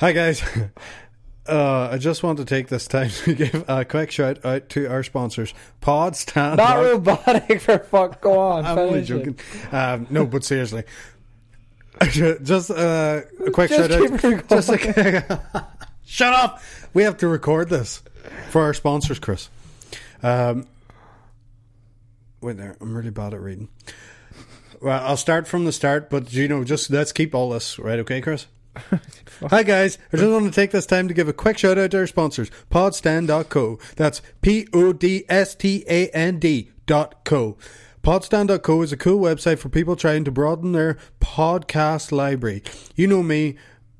Hi guys. Uh, I just want to take this time to give a quick shout out to our sponsors, Pod Stand. Not robotic for fuck. Go on. I'm only finish it. joking. Um, no, but seriously, just uh, a quick Just shout keep out. Just like, shut up. We have to record this for our sponsors, Chris. Um, wait there. I'm really bad at reading. Well, I'll start from the start, but you know, just let's keep all this right, okay, Chris? Hi guys, I just want to take this time to give a quick shout out to our sponsors, podstand.co. That's P O D S T A N D dot co. Podstand.co is a cool website for people trying to broaden their podcast library. You know me.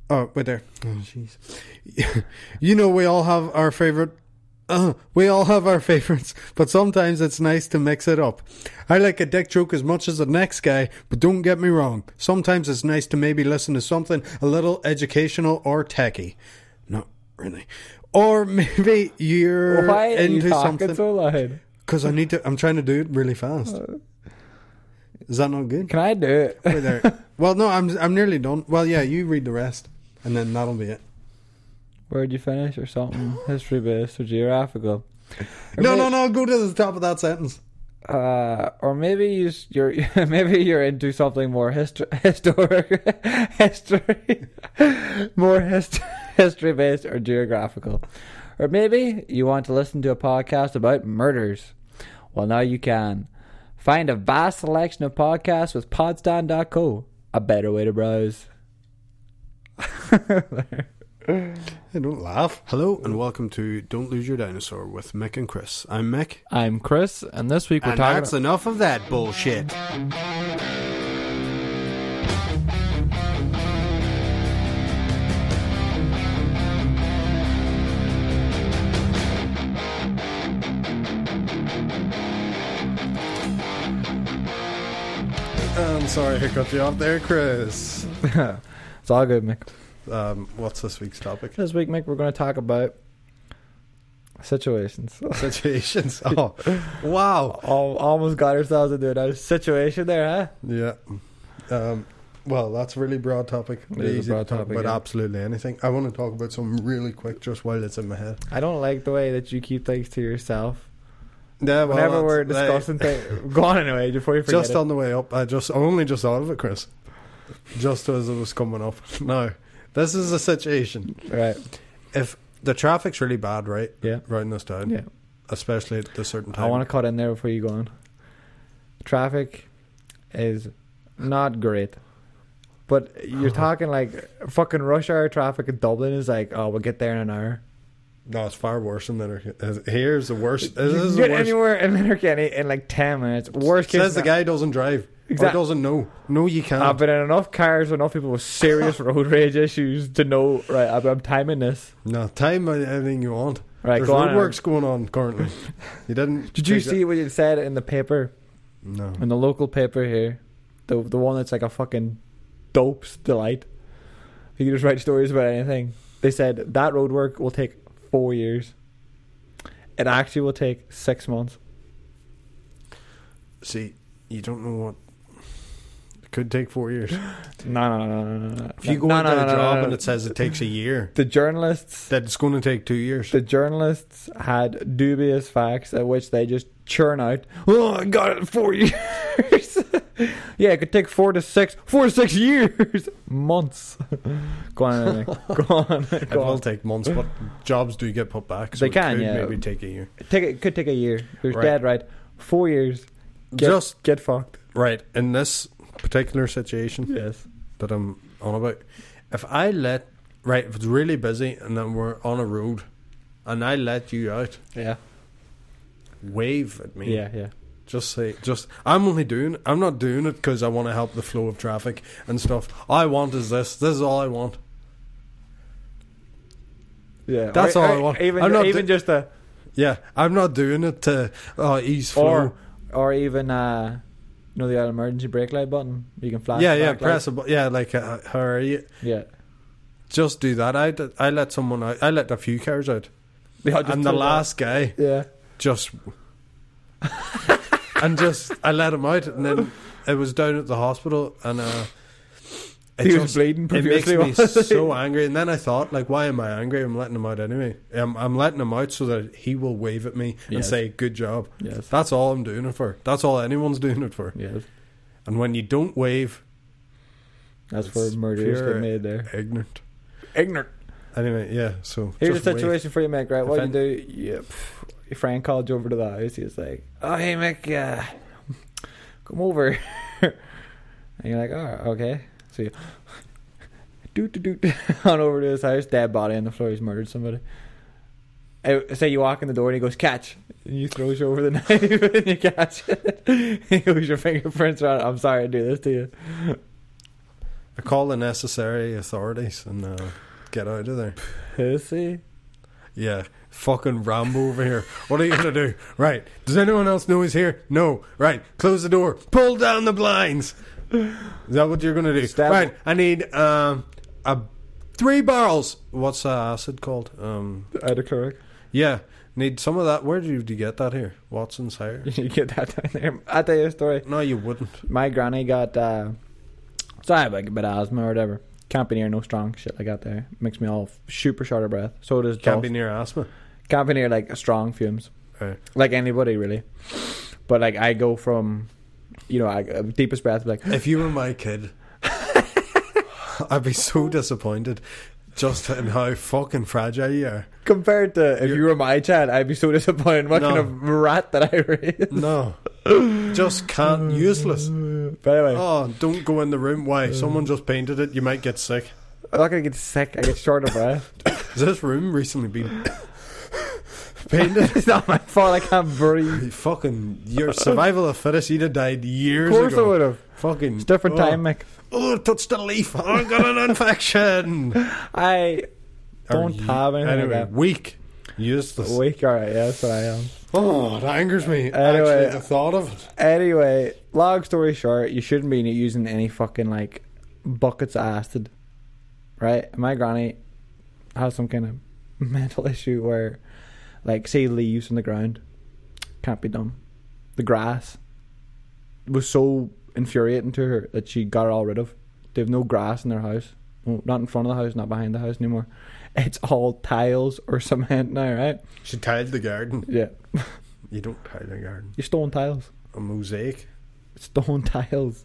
Oh, wait there. Oh, jeez. you know we all have our favorite uh, we all have our favorites, but sometimes it's nice to mix it up. I like a dick joke as much as the next guy, but don't get me wrong. Sometimes it's nice to maybe listen to something a little educational or techy. Not really. Or maybe you're Why are you into talking something. so loud? Because I need to, I'm trying to do it really fast. Is that not good? Can I do it? Wait there. well, no, I'm, I'm nearly done. Well, yeah, you read the rest, and then that'll be it. Where'd you finish or something? History based or geographical? Or No, may- no, no, go to the top of that sentence. Uh, or maybe you, you're maybe you're into something more history, historic, history, more hist- history based or geographical, or maybe you want to listen to a podcast about murders. Well, now you can find a vast selection of podcasts with Podstand.co, a better way to browse. Hey, don't laugh. Hello and welcome to Don't Lose Your Dinosaur with Mick and Chris. I'm Mick. I'm Chris, and this week we're and talking. that's enough of that bullshit. I'm sorry I cut you off there, Chris. it's all good, Mick. Um, what's this week's topic? This week, Mick, we're going to talk about situations. Situations. Oh, wow. Al- almost got ourselves into a situation there, huh? Yeah. Um, well, that's a really broad topic. It is to broad talk topic, about yeah. absolutely anything. I want to talk about something really quick just while it's in my head. I don't like the way that you keep things to yourself. Yeah, well, Whenever we're like, discussing things, go on anyway before you forget just it. on the way up, I just I only just thought of it, Chris. Just as it was coming up. Now, this is a situation. right? If the traffic's really bad, right, Yeah, right in this town, yeah. especially at a certain time. I want to cut in there before you go on. Traffic is not great, but you're oh. talking like fucking rush hour traffic in Dublin is like, oh, we'll get there in an hour. No, it's far worse than that. Here's the worst. This you is can the get worst. anywhere in Letterkenny in like ten minutes. Worst case Says the guy doesn't drive. Exact- Or doesn't know. No, you can't. Ah, I've been in enough cars with enough people with serious road rage issues to know. Right, I'm, I'm timing this. no, time uh, anything you want. Right, There's go on. roadworks going on currently. You didn't. Did you see what you said in the paper, No. in the local paper here, the the one that's like a fucking dope's delight. You can just write stories about anything. They said that road work will take four years. It actually will take six months. See, you don't know what. It could take four years. No, no, no, no, no, no. If you go no, into no, no, a no, job no, and no. it says it takes a year, the journalists that's going to take two years. The journalists had dubious facts at which they just churn out. Oh, I got it in four years. yeah, it could take four to six, four to six years, months. go on, Nick. go on, It go will on. take months, but jobs do get put back. So They can, it could yeah. maybe take a year. Take it could take a year. You're Right. dead right. Four years. Get, Just get fucked. right in this particular situation Yes. that I'm on about. If I let right, if it's really busy and then we're on a road, and I let you out, Yeah. wave at me. Yeah. Yeah. Just say, just I'm only doing. I'm not doing it because I want to help the flow of traffic and stuff. All I want is this. This is all I want. Yeah. That's Or- all I want. Even I'm not even do- just a Yeah, I'm not doing it to uh, ease flow. or or even uh, you know the emergency brake light button. You can flash. yeah, yeah, press a bu- Yeah, like uh, how are you? Yeah. Just do that. I did- I let someone out. I let a few cars out, Yeah, and the last guy Yeah. just and just I let him out, and then it was down at the hospital, and uh, it he was just- bleeding It makes profusely. me wasn't so angry. And then I thought, like, why am I angry? I'm letting him out anyway. I'm, I'm letting him out so that he will wave at me and Yes. say, "Good job." Yes. That's all I'm doing it for. That's all anyone's doing it for. Yes. And when you don't wave, That's It's where murders pure get made there. ignorant. Ignorant. Anyway, yeah. So Here's just the wave. situation for you, Mick, right? If What you do, you, pff, your friend called you over to the house. He was like, oh, hey, Mick, uh, come over. and you're like, oh, okay. You doot, doot, doot, on over to his house, dead body on the floor. He's murdered somebody. Uh, say you walk in the door and he goes, catch. And you throws you over the knife and you catch it. he goes, your fingerprints are on it. I'm sorry to do this to you. I call the necessary authorities and uh, get out of there. Pussy. Yeah. Fucking Rambo over here. What are you gonna do? Right. Does anyone else know he's here? No. Right. Close the door. Pull down the blinds. Is that what you're gonna do? Stab- Right. I need um a three barrels. What's that acid called? Um. Yeah. Need some of that. Where did you, do you get that here? Watson's Hire. You get that down there. I'll tell you a story. No, you wouldn't. My granny got uh sorry like a bit of asthma or whatever. Can't be near no strong shit like that there. Makes me all super short of breath. So does Can't Dolph. be near asthma. Can't be near like strong fumes. Right. Like anybody really. But like I go from you know, I, uh, deepest breath like If you were my kid, I'd be so disappointed just in how fucking fragile you are. compared to if You're- you were my child, I'd be so disappointed what No. kind of rat that I raised. No. just can't. Useless. But anyway, Oh, don't go in the room. Why? Someone just painted it. You might get sick. I'm not gonna get sick, I get short of breath. Has this room recently been painted? it's not my fault I can't breathe. You fucking your survival of fittest. You'd have died years. Ago. Of course I would have. Fucking It's different oh, time, Mick. Oh, touched a leaf. Oh, I got an infection. I don't you- have anything anyway, like that. weak. Useless. Weak, alright, yeah, that's what I am. Oh, it angers me. Anyway. Actually, the thought of it. Anyway, long story short, you shouldn't be using any fucking like buckets of acid, right? My granny has some kind of mental issue where, like, say leaves on the ground can't be done. The grass was so infuriating to her that she got it all rid of. They have no grass in their house, no, not in front of the house, not behind the house anymore. It's all tiles or cement now, right? She tiled the garden. Yeah, You don't tile the garden. you stone tiles, A mosaic. stone tiles.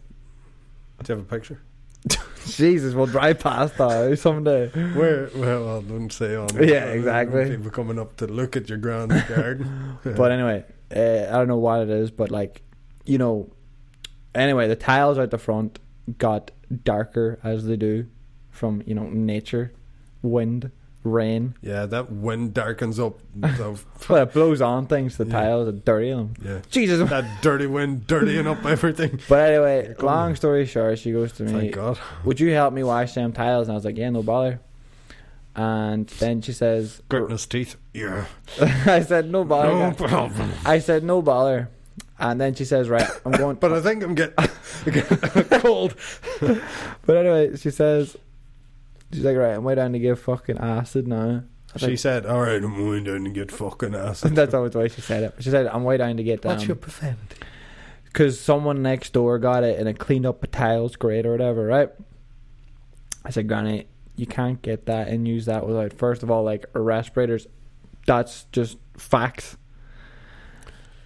Do you have a picture? Jesus, we'll drive past that house someday. Where? Well, I don't say on. Yeah, exactly. People coming up to look at your grand garden. But anyway, uh, I don't know what it is, but like, you know, anyway, the tiles out the front got darker as they do from you know nature, wind, rain. yeah, that wind darkens up. the- Well, it blows on things. The Yeah. tiles are dirty them. yeah, Jesus. that dirty wind dirtying up everything. But anyway, long story short, she goes to me. Thank God. Would you help me wash them tiles? And I was like, yeah, no bother. And then she says, Gritting his teeth. Yeah. I said, no bother. No guy." problem. I said, no bother. And then she says, right, I'm going. But I think I'm getting cold. But anyway, she says, she's like, right, I'm way down to give fucking acid now. She think- said, "All right, I'm going down to get fucking acid." That's always the way she said it. She said, I'm way down to get What's um, your profanity? because someone next door got it and it cleaned up a tiles grate or whatever, right? I said, Granny, you can't get that and use that without first of all like respirators. That's just facts.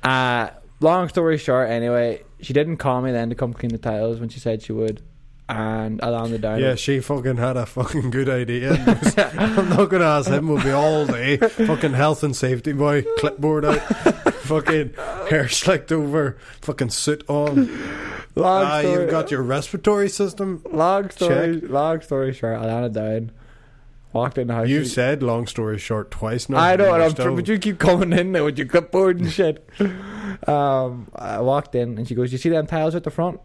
Uh long story short, anyway, she didn't call me then to come clean the tiles when she said she would. And I landed down. Yeah, she fucking had a fucking good idea. Was- I'm not gonna ask him. We'll be all day. Fucking health and safety boy, clipboard out, fucking hair slicked over, fucking suit on. long Ah, story, you've got your respiratory system. long story long story short, I landed down. Walked in the house. You said long story short twice now. I know, You're and I'm still- sure, but you keep coming in there with your clipboard and shit. Um, I walked in and she goes, "You see them tiles at the front?"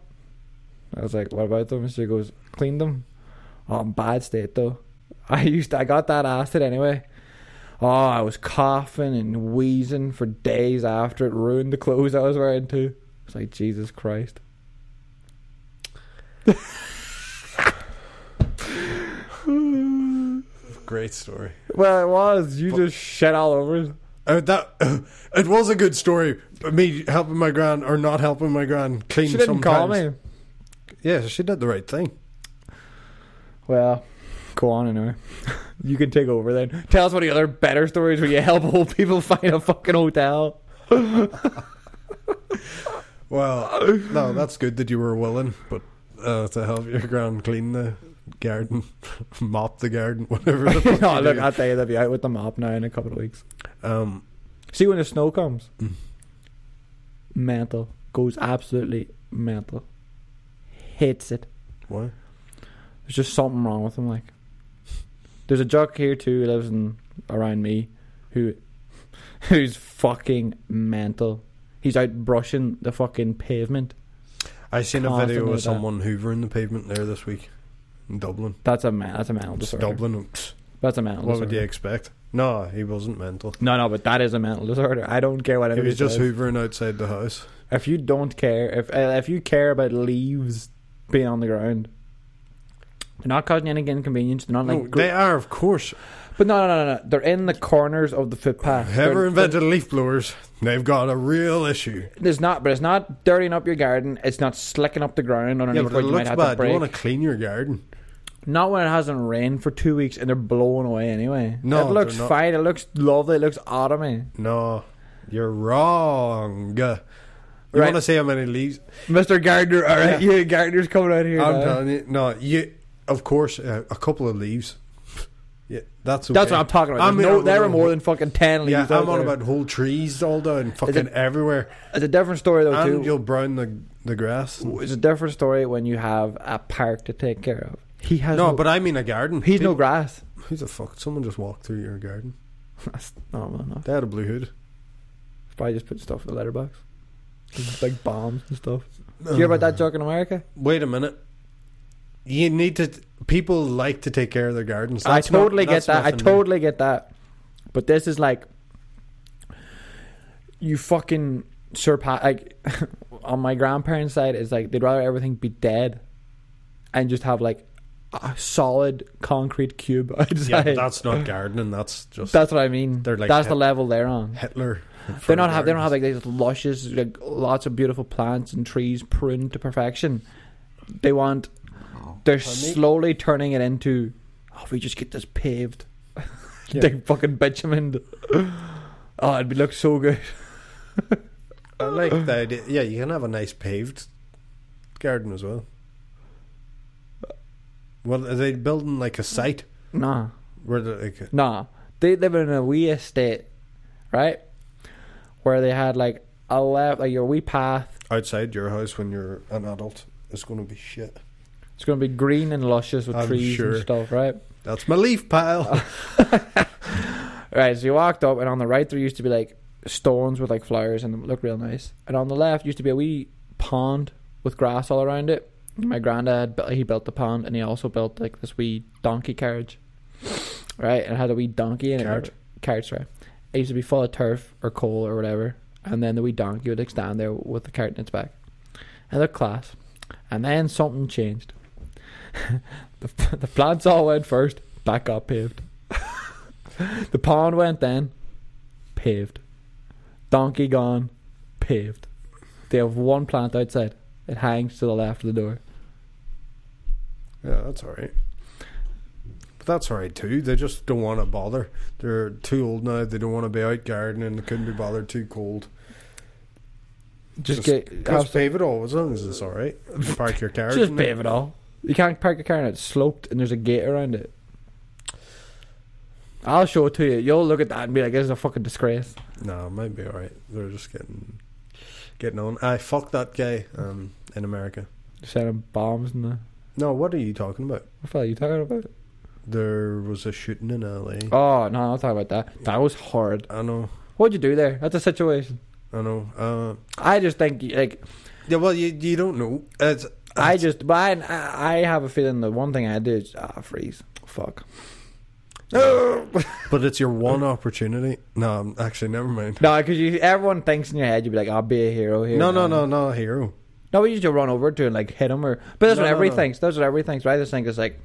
I was like, "What about them?" And she goes, "Clean them." Oh, in bad state though. I used to, I got that acid anyway. Oh, I was coughing and wheezing for days after it ruined the clothes I was wearing too. It's like Jesus Christ. Great story. Well, it was. You just shit all over it. Uh, that it was a good story. Me helping my grand or not helping my grand clean. She didn't call me. Yeah, she did the right thing. Well, go on anyway. you can take over then. Tell us one of the other better stories where you help old people find a fucking hotel. Well, no, that's good that you were willing, but uh, to help your grand clean the garden, mop the garden, whatever. The fuck no, look, do. I'll tell you, they'll be out with the mop now in a couple of weeks. um, See when the snow comes, Mm. mental goes absolutely mental. Hates it. why? There's just something wrong with him. Like, there's a jock here too who lives in around me, who, who's fucking mental. He's out brushing the fucking pavement. I seen a Constantly video of with that. someone hoovering the pavement there this week in Dublin. That's a man. That's a mental It's disorder. Dublin. That's a mental What would you expect? No, he wasn't mental. No, no, but that is a mental disorder. I don't care what He was just says. hoovering outside the house. If you don't care, if uh, if you care about leaves being on the ground, they're not causing any inconvenience. They're not like, no, gr- they are, of course. but no, no, no, no. They're in the corners of the footpath. Whoever They're- invented leaf blowers, they've got a real issue. There's not, but it's not dirtying up your garden. It's not slicking up the ground underneath Yeah, but it you might looks have bad. to break. You want to clean your garden. Not when it hasn't rained for two weeks and they're blowing away anyway. No, it looks fine. It looks lovely. It looks autumny. No, you're wrong. You Right. want to see how many leaves? Mister Gardner, all right, yeah, Gardner's coming out here. I'm now. telling you. No, you. Of course, uh, a couple of leaves. Yeah, that's okay. That's what I'm talking about. I There's mean, no, I'm there are more than fucking ten leaves. Yeah, I'm on there. about whole trees all down, fucking it- everywhere, It's a different story though and too. you'll brown the the grass. It's a different story when you have a park to take care of. He has No, no, but I mean a garden. he's no grass. Who's the fuck? Someone just walked through your garden. That's normal enough. They had a blue hood. Probably just put stuff in the letterbox. Just like bombs and stuff. Did you hear about that joke in America? Wait a minute. You need to. People like to take care of their gardens. I That's not- totally get that. I nothing new. totally get that. But this is like you fucking surpass like on my grandparents' side it's like they'd rather everything be dead and just have like a solid concrete cube outside. Yeah, that's not gardening. That's just That's what I mean. They're like that's the level they're on. Hitler. for They're not have they don't have like these luscious like lots of beautiful plants and trees pruned to perfection. They want they're slowly turning it into oh if we just get this paved. Yeah. they fucking bitumen. Oh, it'd be look so good. I like the idea. Yeah, you can have a nice paved garden as well. Well, are they building like a site Nah. where they like Nah. They live in a wee estate, right? Where they had like a left like your wee path. outside your house when you're an adult? It's going to be shit. It's gonna be green and luscious with I'm trees sure. and stuff, right? That's my leaf pile. Right, so you walked up, and on the right there used to be like stones with like flowers, and they looked real nice. And on the left used to be a wee pond with grass all around it. My granddad he built the pond, and he also built like this wee donkey carriage, right? And it had a wee donkey in Carriage? it. Carriage, right? It used to be full of turf or coal or whatever, and then the wee donkey would stand there with the cart in its back, and looked class. And then something changed. the the plants all went first, back got paved. The pond went then, paved. Donkey gone, paved. They have one plant outside. It hangs to the left of the door. yeah, that's all right. But that's all right too. They just don't want to bother. They're too old now. They don't want to be out gardening. They couldn't be bothered. Too cold. Just, Just get Just pave it all as long as it's all right. Park your car. just in pave it all. You can't park your car and it's sloped and there's a gate around it. I'll show it to you. You'll look at that and be like, "This is a fucking disgrace." No, it might be all right. They're just getting getting on. I fuck that guy um, in America. Sending bombs and the. No, what are you talking about? What are you talking about? There was a shooting in LA. Oh no, I'll talk about that. That was hard. I know, What'd you do there? That's a situation. I know. Uh, I just think like yeah, well, you you don't know. It's, I just, but I, I have a feeling the one thing I do is ah freeze. Fuck. but it's your one opportunity. No, actually, never mind. No, because you everyone thinks in your head you'd be like, I'll be a hero here. No, no, no, no, hero. No, we you just run over to and like hit him or. But that's No, what no, everybody no. thinks. That's what everybody thinks. Right? This thing is like,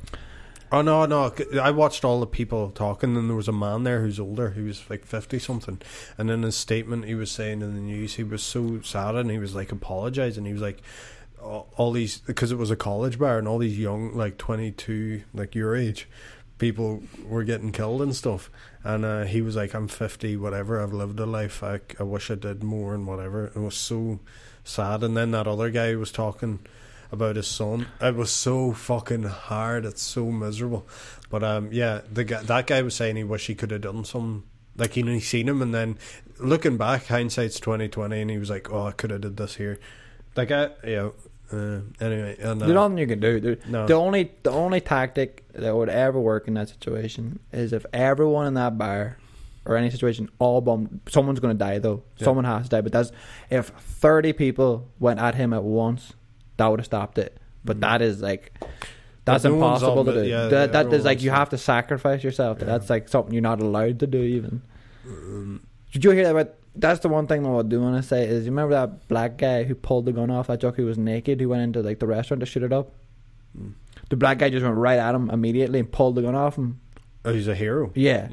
Oh no, no! I watched all the people talking, and there was a man there who's older. He was like fifty something, and in his statement, he was saying in the news he was so sad, and he was like apologizing. He was like, all, these because it was a college bar and all these young like 22 like your age people were getting killed and stuff and uh, he was like i'm 50 whatever i've lived a life I, I wish i did more and whatever it was so sad and then that other guy was talking about his son it was so fucking hard it's so miserable but um yeah the guy, that guy was saying he wish he could have done some like he seen him and then looking back hindsight's 2020 and he was like oh i could have did this here like I, yeah. Uh, anyway, and, uh, There's nothing you can do. There- no. The only the only tactic that would ever work in that situation is if everyone in that bar or any situation all bum someone's going to die though. Yeah. Someone has to die. But that's if 30 people went at him at once, that would have stopped it. But Mhm. that is like that's no impossible to do. yeah, that, that is like you have to sacrifice yourself. Yeah. That's like something you're not allowed to do even. um, Did you hear that about? That's the one thing that I do want to say is you remember that black guy who pulled the gun off that jock who was naked who went into like the restaurant to shoot it up. Mm. The black guy just went right at him immediately and pulled the gun off him. oh, he's a hero. Yeah,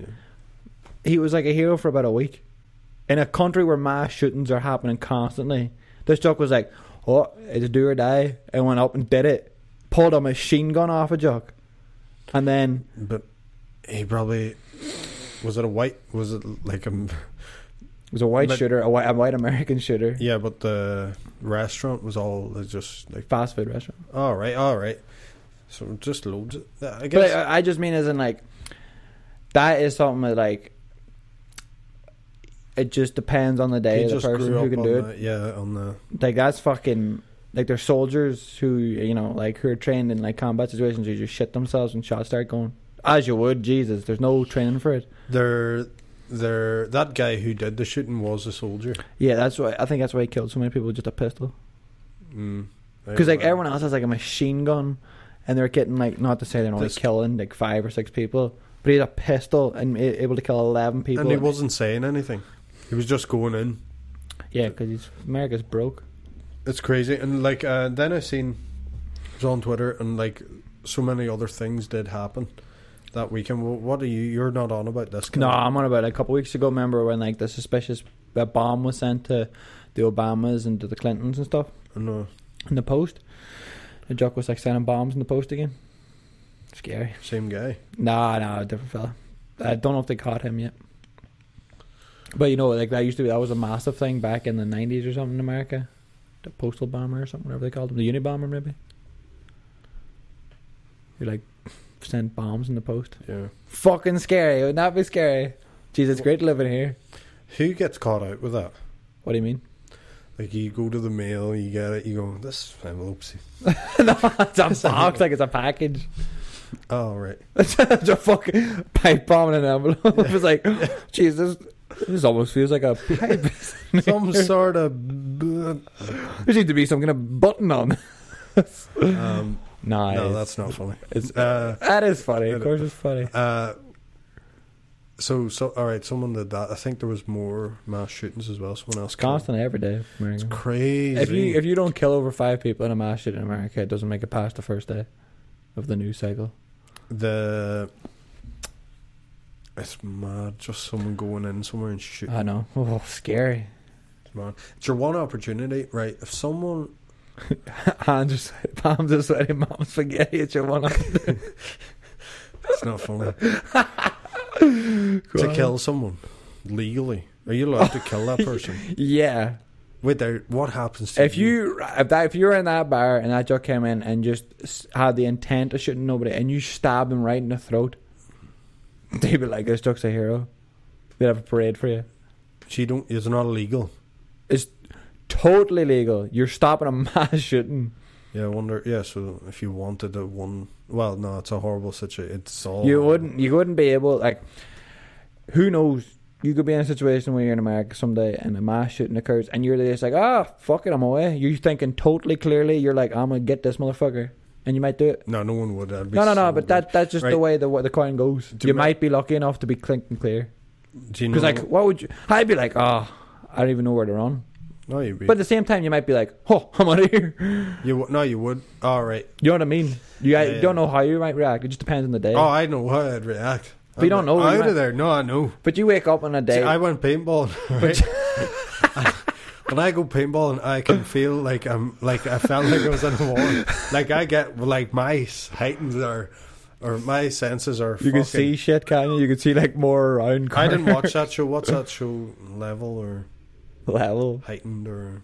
he was like a hero for about a week in a country where mass shootings are happening constantly. This jock was like, "Oh, it's do or die," and went up and did it. Pulled a machine gun off a jock, and then But he probably was it a white? Was it like a? it was a white But- shooter, a white, a white American shooter, Yeah, but the restaurant was all just like. fast food restaurant. All right, all right. So just loads. Of, I But guess. I, I just mean as in like that is something that like it just depends on the day of the person who can do the, it. Yeah, on the. Like that's fucking like there's soldiers who you know like who are trained in like combat situations who just shit themselves when shots start going. As you would, Jesus. There's no training for it. There, there. That guy who did the shooting was a soldier. Yeah, that's why I think that's why he killed so many people with just a pistol. Mm. Because like Uh, everyone else has like a machine gun, and they're getting like not to say they're only This- killing like five or six people, but he had a pistol and able to kill eleven people. and he wasn't saying anything. He was just going in. Yeah, because America's broke. It's crazy, and like uh, then I seen was on Twitter, and like so many other things did happen that weekend. Wh- What are you? You're not on about this? No? I'm on about it. a couple weeks ago. Remember when like the suspicious uh, bomb was sent to the Obamas and to the Clintons and stuff no, in the post? The joke was like sending bombs in the post again. Scary. same guy. Nah, nah, different fella. I don't know if they caught him yet. But you know, like that used to be that was a massive thing back in the '90s or something in America. The postal bomber or something, whatever they called them, the Unabomber maybe. You like send bombs in the post. Yeah. Fucking scary. Wouldn't that be scary? Jeez, it's great living here. Who gets caught out with that? What do you mean? Like you go to the mail, you get it, you go this envelope's. no, it's a box, like it's a package. Oh right. it's a fucking pipe bomb in an envelope. it's like, jeez, this, almost feels like a pipe. Some sort of. b- there seems to be some kind of button on. Um, Nah, no, that's not funny. it's Uh, that is funny. Of course, it's funny. uh, so so all right. Someone did that. I think there was more mass shootings as well. Someone else. It's killed. constant every day. It's America. crazy. If you if you don't kill over five people in a mass shooting in America, it doesn't make it past the first day of the news cycle. the it's mad. Just someone going in somewhere and shooting. I know. Oh, scary. Man, it's your one opportunity, right? If someone, are sweaty, palms are sweaty, mom's spaghetti. It's your one. it's not funny to kill someone legally. Are you allowed to kill that person? Yeah. Wait, there. What happens to If you if that if you're in that bar and that jock came in and just had the intent of shooting nobody and you stab him right in the throat, they'd be like, "This jock's a hero." They'd have a parade for you. She don't. It's not illegal. It's totally legal. You're stopping a mass shooting. Yeah, I wonder. Yeah, so if you wanted a one, well, no, it's a horrible situation. It's all You wouldn't you wouldn't be able like. Who knows? You could be in a situation where you're in America someday and a mass shooting occurs and you're just like, ah, fuck it, I'm away. You're thinking totally clearly. You're like, I'm gonna get this motherfucker, and you might do it. No, no one would. No, no, no. so But that that's just Right. the way the the coin goes. Do you you ma- might be lucky enough to be clink and clear. good. Do you know? Because like, what would you? I'd be like, oh, I don't even know where to run. no, you'd. But at the same time, you might be like, oh, I'm out of here. you w- no, you would. All right. You know what I mean? You, I Yeah. don't know how you might react. It just depends on the day. Oh, I know how I'd react. But you don't know, Out you of there. No, I know. But you wake up on a day. See, I went paintball. Right? when I go paintballing, I can feel like I'm like I felt like I was in a war. Like I get like my heightened or or my senses are. You can see shit, can you? You can see like more around. I didn't watch that show. What's that show? Level or level. heightened or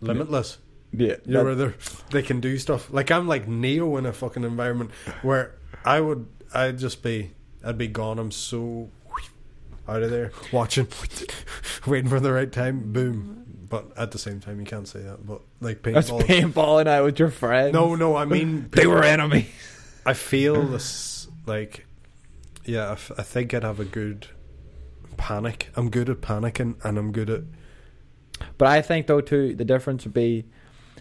limitless? Yeah, You know where they can do stuff. Like I'm like Neo in a fucking environment where I would I'd just be I'd be gone. I'm so out of there watching, waiting for the right time. Boom. But at the same time, you can't say that. But like That's paintball. paintballing out with your friends. no, no. I mean, they were enemies. I feel this like, yeah. I, f- I think I'd have a good panic. I'm good at panicking, and I'm good at But I think though too, the difference would be,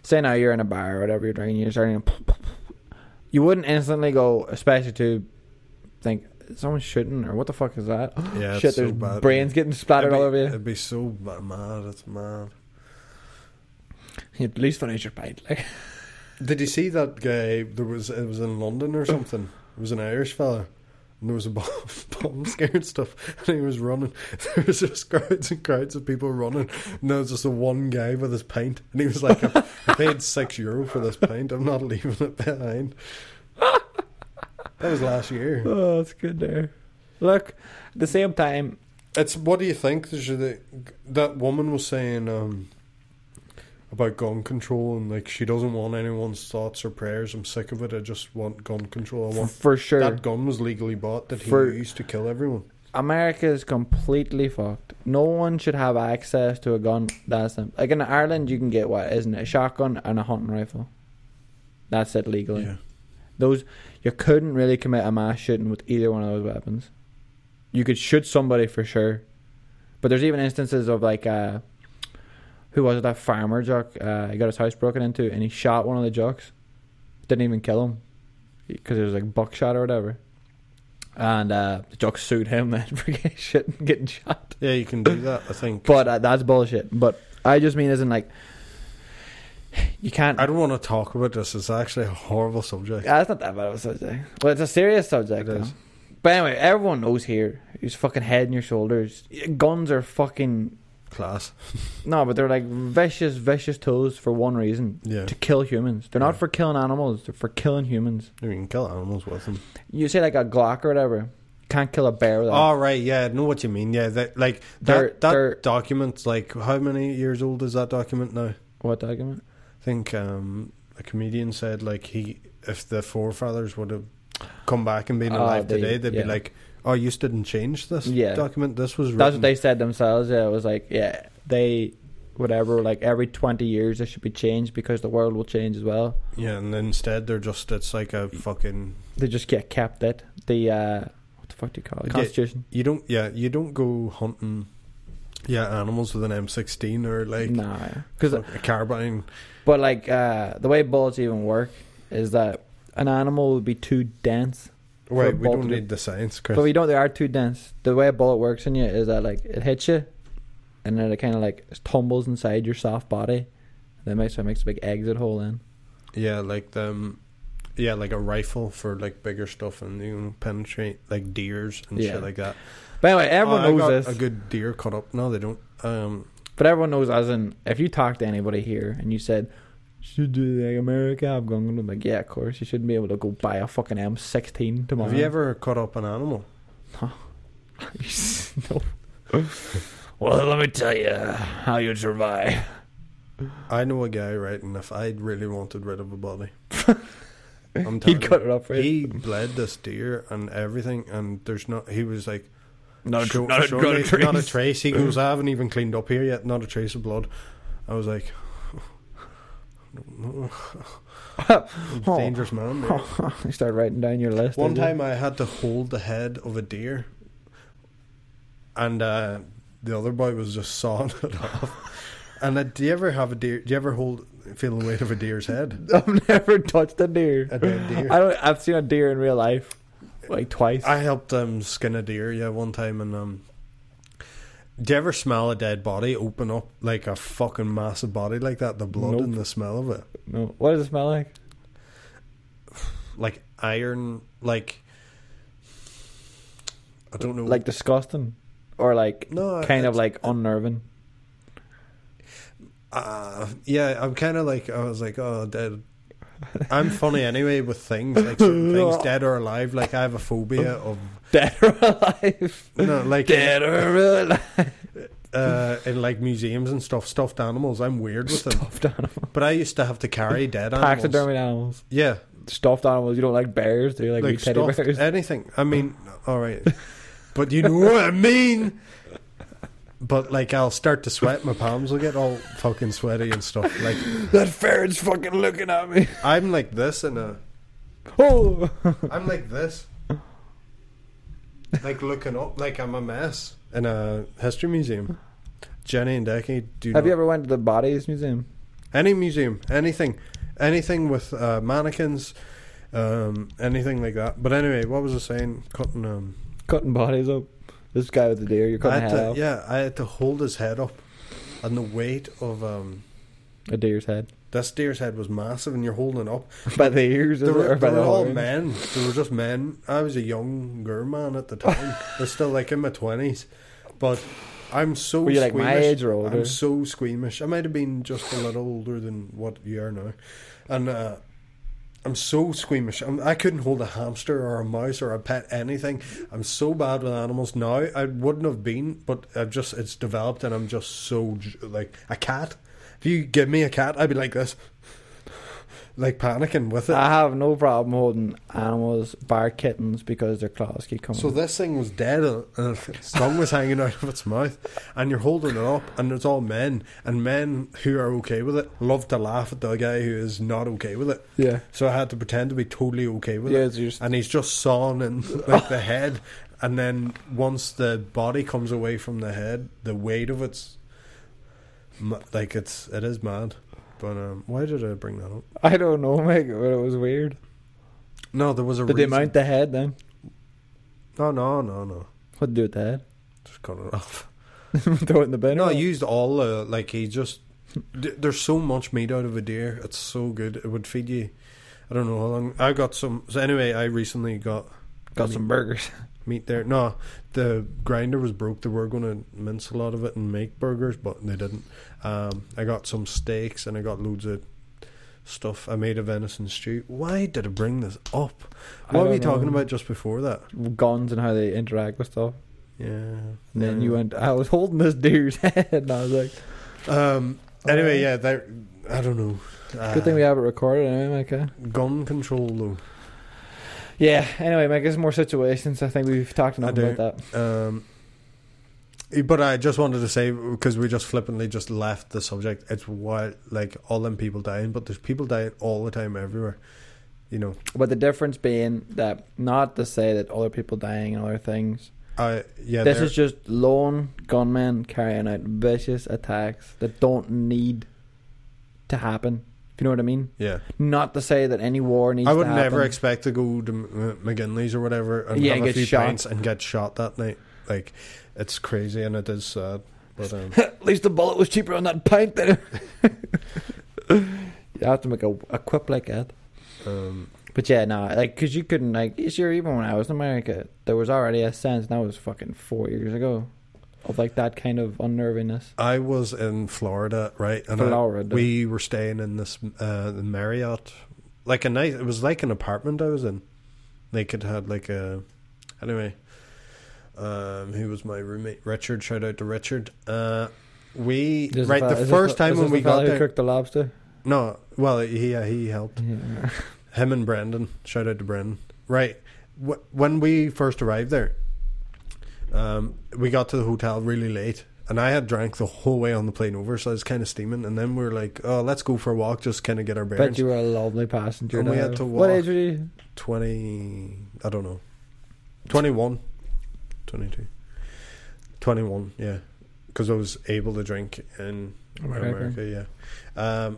say now you're in a bar or whatever you're drinking, you're starting to, you wouldn't instantly go, especially to think someone's shooting or what the fuck is that? yeah. Shit, it's so there's bad. brains getting splattered It'd all over you. It'd be so ma- mad. It's mad. You At least finish your pint. Like, Did you see that guy? There was it was in London or something. It was an Irish fella, and there was a bomb, bomb scare and stuff, and he was running. There was just crowds and crowds of people running, and there was just a one guy with his pint, and he was like, "I I paid six euro for this pint. I'm not leaving it behind." That was last year. oh, that's good there. Look, at the same time, It's what do you think? There's the, that woman was saying um, about gun control, and like she doesn't want anyone's thoughts or prayers. I'm sick of it. I just want gun control. I want for sure, That gun was legally bought that he For- used to kill everyone. America is completely fucked. No one should have access to a gun. That's them. Like in Ireland, you can get what isn't it? A shotgun and a hunting rifle. That's it legally. Yeah. Those you couldn't really commit a mass shooting with either one of those weapons. You could shoot somebody for sure, but there's even instances of like uh, who was it? That farmer jock. Uh, he got his house broken into and he shot one of the jocks. Didn't even kill him because it was like buckshot or whatever. And uh, the jock sued him then for getting shit and getting shot. Yeah, you can do that. I think. But uh, that's bullshit. But I just mean isn't like you can't. I don't want to talk about this. It's actually a horrible subject. Ah, it's not that bad of a subject. Well, it's a serious subject. It though. is. But anyway, everyone knows here. Who's fucking head and your shoulders. Guns are fucking Class. no, but they're like vicious, vicious tools for one reason: Yeah. to kill humans. They're not for killing animals. They're for killing humans. You can kill animals with them. You say like a Glock or whatever. Can't kill a bear with that. Oh right, yeah, I know what you mean. Yeah, that like They're- that that they're- document. Like, how many years old is that document now? What document? I think um, a comedian said like he, if the forefathers would have come back and been Oh, alive they- today, they'd yeah. be like, "Oh, you didn't change this Yeah. document. This was That's what they said themselves. Yeah, it was like yeah, they whatever. Like every twenty years, it should be changed because the world will change as well. Yeah, and instead they're just it's like a fucking They just get kept it. The uh, what the fuck do you call it? Yeah. Constitution. you don't yeah you don't go hunting yeah animals with an M16 or like nah, because a carbine. But like uh, the way bullets even work is that an animal would be too dense. Wait, we don't need the science, Chris. But we don't. They are too dense. The way a bullet works in you is that like it hits you, and then it kind of like tumbles inside your soft body. That makes so it makes a big exit hole in. yeah, like them. Yeah, like a rifle for like bigger stuff and you know penetrate like deers and Yeah. shit like that. But anyway, everyone Oh, knows this. A good deer cut up. No, they don't. Um, But everyone knows, as in, if you talk to anybody here and you said, "Should do like America have gun?" I'm like, yeah, of course. You shouldn't be able to go buy a fucking M16 tomorrow. have you ever cut up an animal? no. no. well, let me tell you how you'd survive. I know a guy, right? And if I really wanted rid of a body, I'm telling He'd cut it up you. he bled this deer and everything, and there's not. He was like, Not a, show, not, a, show not, a trace. not a trace. He goes, I haven't even cleaned up here yet. Not a trace of blood. I was like, dangerous man. mate. you start writing down your list. One did you? time I had to hold the head of a deer, and uh, the other boy was just sawing it off. And uh, do you ever have a deer? Do you ever hold feel the weight of a deer's head? I've never touched a deer. A dead deer. I don't. I've seen a deer in real life, like twice. I helped um, skin a deer, yeah, one time, and um, do you ever smell a dead body open up like a fucking massive body like that? The blood Nope. and the smell of it, no. What does it smell like? like iron, like I don't know, Like disgusting, or like no, kind of like unnerving. Uh, yeah, I'm kind of like I was like, oh, dead. I'm funny anyway with things like certain things, dead or alive. Like I have a phobia of Dead or alive? no, like Dead or alive? uh, in like museums and stuff, stuffed animals. I'm weird with them. Stuffed animals. But I used to have to carry dead animals. Taxidermy animals. Yeah, Stuffed animals. You don't like bears, do you? Like, like teddy bears? anything. I mean, all right, but you know what I mean. But like, I'll start to sweat. My palms will get all fucking sweaty and stuff. Like, That ferret's fucking looking at me. I'm like this in a. Oh! I'm like this. Like looking up, like I'm a mess in a history museum. Jenny and Decky, do you Have know you ever went to the Bodies Museum? any museum, anything, anything with uh, mannequins, um, anything like that. But anyway, what was I saying? Cutting um, Cutting bodies up. This guy with the deer, you're I cutting had head to, off. yeah, I had to hold his head up, and the weight of um, A deer's head. this deer's head was massive, and you're holding it up. By the ears, They were, Or by they the were all men. They were just men. I was a younger man at the time. I was still like in my twenties, but I'm so. Were you, like, squeamish. my age or older? I'm so squeamish. I might have been just a little older than what you are now, and uh, I'm so squeamish. I'm, I couldn't hold a hamster or a mouse or a pet anything. I'm so bad with animals now. I wouldn't have been, but I've just it's developed, and I'm just so like a cat. If you give me a cat, I'd be like this, like panicking with it. I have no problem holding animals, bar kittens, because their claws keep coming. So this thing was dead, uh, and and its tongue was hanging out of its mouth, and you're holding it up, and it's all men, and men who are okay with it love to laugh at the guy who is not okay with it. yeah. So I had to pretend to be totally okay with Yeah, it, just, and he's just sawing in like the head, and then once the body comes away from the head, the weight of it's like it's it is mad. But um, why did I bring that up? I don't know, mate, but it was weird. No, there was a Did they reason. mount the head then? No, no, no, no. What do with the head? Just cut it off. Throw it in the bin? No, I used all uh, like he just. There's so much meat out of a deer. It's so good. It would feed you. I don't know how long. I got some. So anyway, I recently got got some burgers. meat there. No, the grinder was broke. They were going to mince a lot of it and make burgers, but they didn't. Um, I got some steaks and I got loads of stuff. I made a venison stew. Why did I bring this up? What were we talking about just before that? Guns and how they interact with stuff. Yeah. And then yeah. you went, I was holding this deer's head, and I was like, Um. Anyway, Uh, yeah. I don't know. Uh, good thing we have it recorded anyway, Micah. gun control though. Yeah, anyway, Mike, there's more situations. I think we've talked enough about that. Um, but I just wanted to say because we just flippantly just left the subject. It's why like all them people dying, but there's people dying all the time everywhere. You know, But the difference being that not to say that other people dying and other things. I yeah. this is just lone gunmen carrying out vicious attacks that don't need to happen. You know what I mean. yeah. Not to say that any war needs. I would to never expect to go to M- McGinley's or whatever and Yeah, have and a get few shot. pints and get shot that night. Like it's crazy and it is sad. But um, At least the bullet was cheaper on that pint there. you have to make a, a quip like that. um, But yeah, no, like, cause you couldn't, like, sure, even when I was in America, there was already a sense, and that was fucking four years ago, of like that kind of unnerviness. I was in Florida, right? And I- Florida. we were staying in this uh, the Marriott, like a nice. It was like an apartment I was in. Like it had like a. Anyway, um, who was my roommate? Richard. Shout out to Richard. Uh, we this right fe- the first time when we the got there. cooked the lobster. No, well, he yeah, he helped Yeah. him and Brendan. Shout out to Brendan. Right, wh- when we first arrived there, um, we got to the hotel really late, and I had drank the whole way on the plane over, so I was kind of steaming. And then we were like, "Oh, let's go for a walk, just kind of get our bearings." you were a lovely passenger. And we had to What age were you? Twenty, I don't know, 21, 22. 21, yeah, because I was able to drink in America. America, yeah. Um,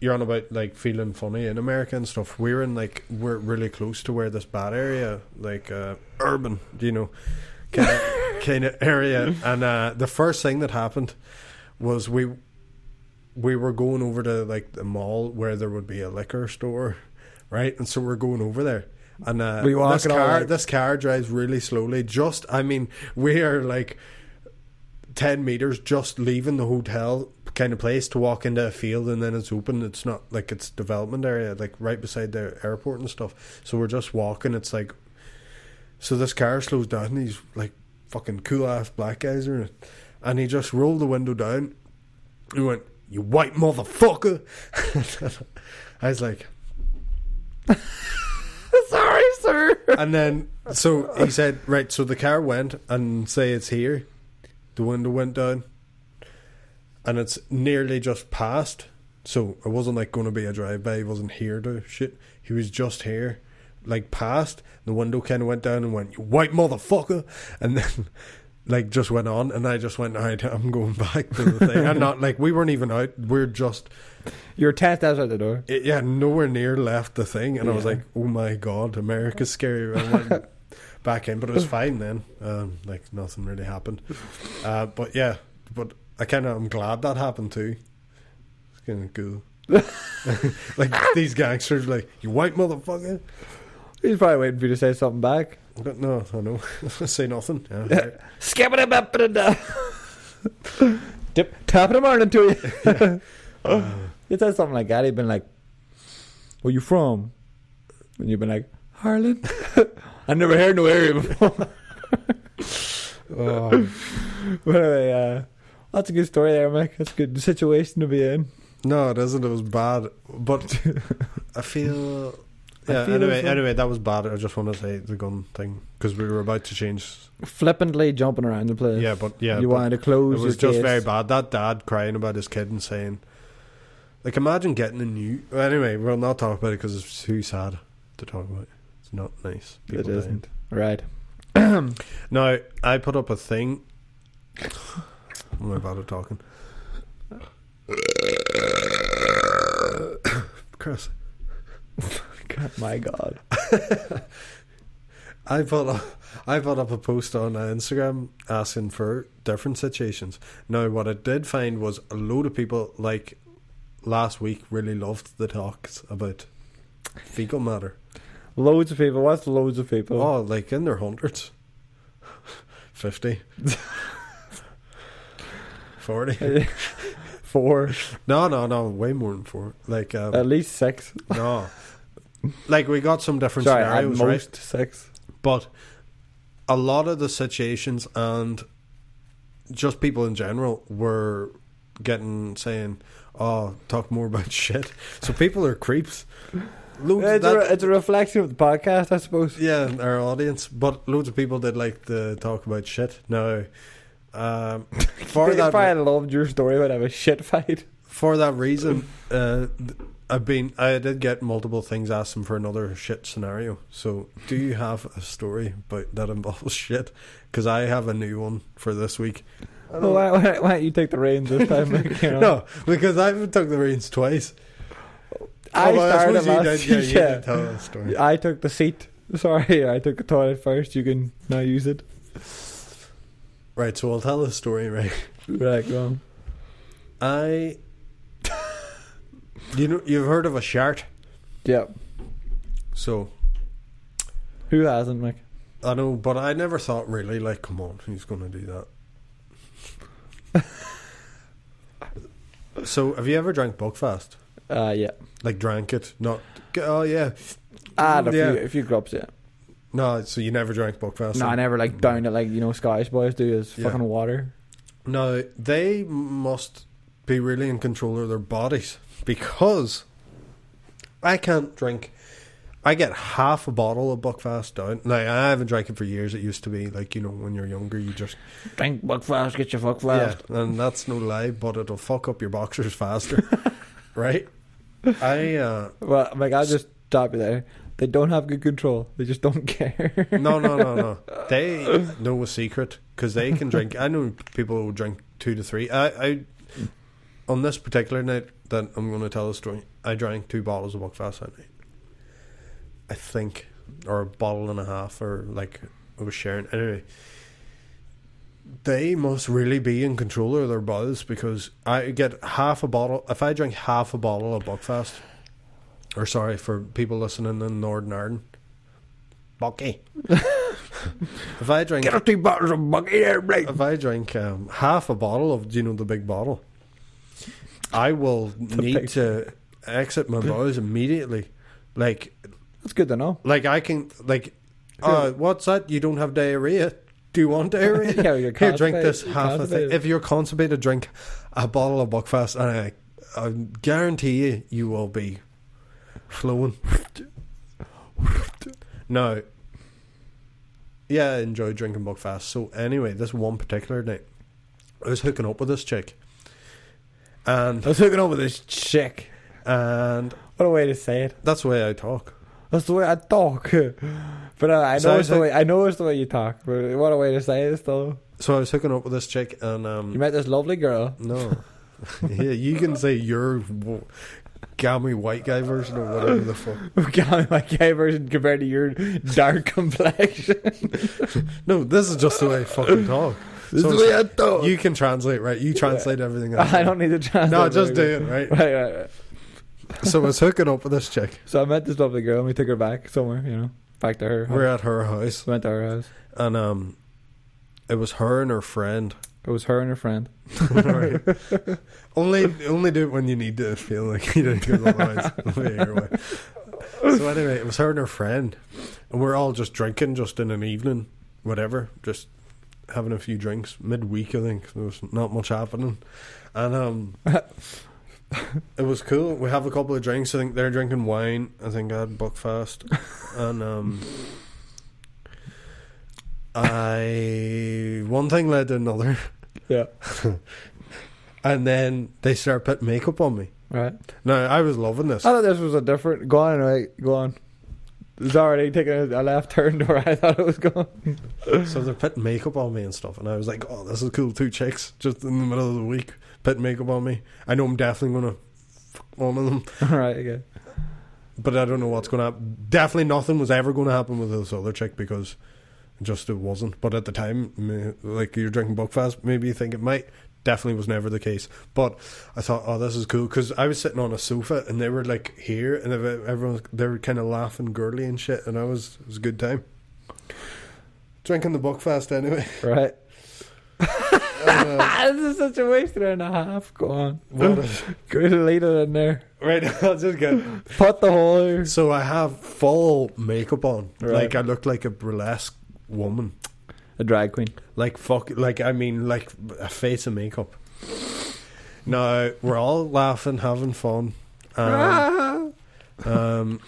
you're on about like feeling funny in America and stuff. We're in like we're really close to where this bad area, like uh, urban, you know, kind of kind of area. And uh, the first thing that happened was we we were going over to like the mall where there would be a liquor store, right? And so we're going over there. And uh, Were this car, right? this car drives really slowly. Just, I mean, we are like ten meters just leaving the hotel, kind of place to walk into a field and then it's open. It's not like it's development area, like right beside the airport and stuff. So we're just walking. It's like, so this car slows down. And these like fucking cool ass black guys are in it, and he just rolled the window down. He went, "You white motherfucker!" I was like, Sorry, sir. and then so he said, right. So the car went and say it's here. The window went down, and it's nearly just past. So it wasn't like going to be a drive by. He wasn't here to shit. He was just here, like past. The window kind of went down and went, "You white motherfucker," and then. Like just went on, and I just went. I'm going back to the thing. I'm not like we weren't even out. We're just You're ten steps the door. it, yeah, nowhere near left the thing, and I was like, "Oh my god, America's scary." I went back in, but it was fine then. Um, like nothing really happened. Uh, but yeah, but I kind of I'm glad that happened too. It's kind of cool. like these gangsters, like you white motherfucker. He's probably waiting for you to say something back. But no, I know. Say nothing. Yeah, right. It up and. Dip, tapping him Ireland to you. Uh, He said something like that. He'd been like, "Where you from?" And you've been like, "Harlan." I never heard no area before. oh. but anyway, uh, that's a good story there, Mike. That's a good situation to be in. No, it isn't. It was bad, but I feel. I Yeah. feel anyway, though- anyway, that was bad. I just want to say the gun thing because we were about to change. Flippantly jumping around the place. Yeah, but yeah, you but wanted to close. it was just case. very bad. That dad crying about his kid and saying, like, imagine getting a new. Anyway, we'll not talk about it because it's too sad to talk about. It's not nice. It People dying. isn't right. Now, I put up a thing. Am I bad at talking? Chris, God, my God. I put up, I put up a post on uh, Instagram asking for different situations. Now, what I did find was a load of people, like last week, really loved the talks about fecal matter. Loads of people. What's loads of people? Oh, like in their hundreds, fifty. 40 Four. no no no way more than four like um, At least six. no like we got some different Sorry, at scenarios right most six. But a lot of the situations and just people in general were getting saying, "Oh, talk more about shit." So people are creeps. Loads It's, that- a, it's a reflection of the podcast, I suppose. yeah, our audience, but loads of people did like to talk about shit. Now, um, for that probably loved your story about a shit fight. for that reason, uh, I've been I did get multiple things asking for another shit scenario. So, do you have a story about that involves shit? Because I have a new one for this week. Well, why, why, why don't you take the reins this time? Like, you know? No, because I've took the reins twice. I Oh, well, started you last. did, yeah, yeah. did tell that story. I took the seat. Sorry, I took the toilet first. You can now use it. Right, so I'll tell the story. Right, Right, go on. I. You know, you've heard of a shart. Yeah. So Who hasn't, Mike? I know, but I never thought really like, come on, who's going to do that? so, have you ever drank Buckfast? Uh, yeah. Like, drank it? Not. Oh yeah. I had a Yeah. few, a few grubs, yeah. No, so you never drank Buckfast. No, I never like down it like you know Scottish boys do is Yeah. fucking water. No, they must be really in control of their bodies because I can't drink. I get half a bottle of Buckfast down. Like I haven't drank it for years. It used to be like you know when you're younger, you just Drink Buckfast, get your fuck yeah, and that's no lie, but it'll fuck up your boxers faster, right? I uh Well, Mike, I'll just stop you there. They don't have good control. They just don't care. no no no no. They know a secret because they can drink. I know people who drink two to three. I, I on this particular night that I'm going to tell the story. I drank two bottles of Buckfast that night. I think, or a bottle and a half, or like I was sharing. Anyway, they must really be in control of their buzz because I get half a bottle. If I drink half a bottle of Buckfast, or sorry for people listening in Northern Ireland, Bucky. if I drink Get two bottles of Bucky there, Blake. if I drink um, half a bottle of, do you know, the big bottle, I will need to exit my bowels immediately. Like, That's good to know. like I can like, uh, what's that? You don't have diarrhea? Do you want diarrhea? Yeah, you're Here, drink this half a thing. If you're constipated, drink a bottle of Buckfast, and I, I guarantee you, you will be flowing. no. Yeah, I enjoy drinking Buckfast. So anyway, this one particular night, I was hooking up with this chick, and I was hooking up with this chick. and What a way to say it. that's the way I talk. That's the way I talk. But uh, I So know I it's the way I know it's the way you talk. But what a way to say it, though. So I was hooking up with this chick, and um, You met this lovely girl. no, yeah, you can say your w- gammy white guy version or whatever the fuck. who got my gay version compared to your dark complexion. No, this is just the way I fucking talk. This So is the way I talk. You can translate, right? You translate everything. else. I don't need to translate. No, just do it, right? Right, right, right. So I was hooking up with this chick. So I met this lovely girl and we took her back somewhere, you know, back to her. House. We're at her house, We went to her house. and um, it was her and her friend. It was her and her friend. Right. only, only do it when you need to feel like you did, because otherwise, way. So anyway, it was her and her friend, and we're all just drinking, just in an evening, whatever, just having a few drinks midweek. I think there was not much happening, and um, it was cool. We have a couple of drinks. I think they're drinking wine. I think I had Buckfast, and um. I one thing led to another, Yeah. and then they start putting makeup on me. Right. Now I was loving this. I thought this was a different. Go on, right? Go on. It's already taking a, left turn to where I thought it was going. So they're putting makeup on me and stuff, and I was like, "Oh, this is cool." Two chicks just in the middle of the week putting makeup on me. I know I'm definitely gonna fuck one of them, right. Okay. but I don't know what's gonna happen. Definitely nothing was ever gonna happen with this other chick because just it wasn't. But at the time, like you're drinking Buckfast, maybe you think it might. Definitely was never the case. But I thought, oh, this is cool because I was sitting on a sofa and they were like here, and everyone they were kind of laughing, girly and shit, and I was it was a good time. Drinking the Buckfast anyway. Right. Uh, this is such a waste and a half. Go on. what is- Good lead it in there. right, I'll just get. Put the hole. So I have full makeup on, Right. like I look like a burlesque woman, A drag queen. like fuck, like I mean, like a face of makeup. Now we're all laughing, having fun, and um,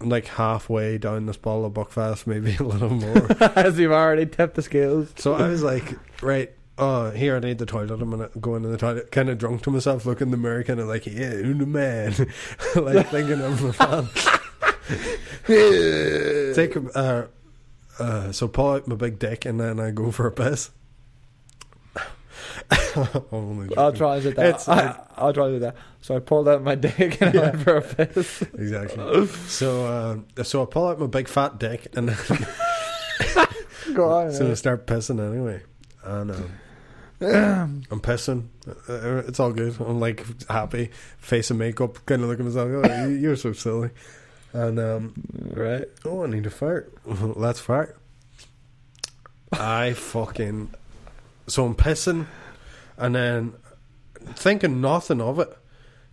like halfway down this bottle of Buckfast, maybe a little more. As you've already tipped the scales. so I was like, right. Oh, here I need the toilet. I'm gonna go into the toilet, kind of drunk to myself, look in the mirror, kind of like, yeah, who the man, like thinking I'm the fan. Take a, uh, uh, so pull out my big dick and then I go for a piss. I'll try and do that. It's- I, I'll try and do that. So I pulled out my dick and I went for a piss. Exactly. So, uh, so I pull out my big fat dick and then Go on. so I start pissing anyway. And um, I'm pissing. Uh, It's all good. I'm like happy, face of makeup, kind of looking at myself. Oh, you're so silly. And um, right. Oh, I need to fart. Let's fart. I fucking. So I'm pissing, and then thinking nothing of it.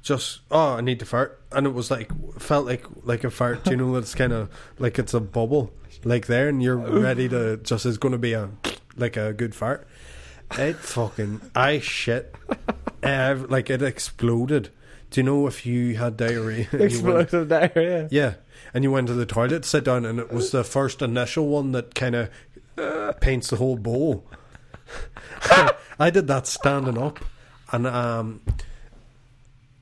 Just oh, I need to fart, and it was like felt like like a fart. You know, it's kind of like it's a bubble, like there, and you're ready to just. It's going to be a like a good fart. It fucking I shit, Ev- like it exploded. Do you know if you had diarrhea? you went- diarrhea. yeah, and you went to the toilet, sit down, and it was the first initial one that kind of paints the whole bowl. I did that standing up, and um,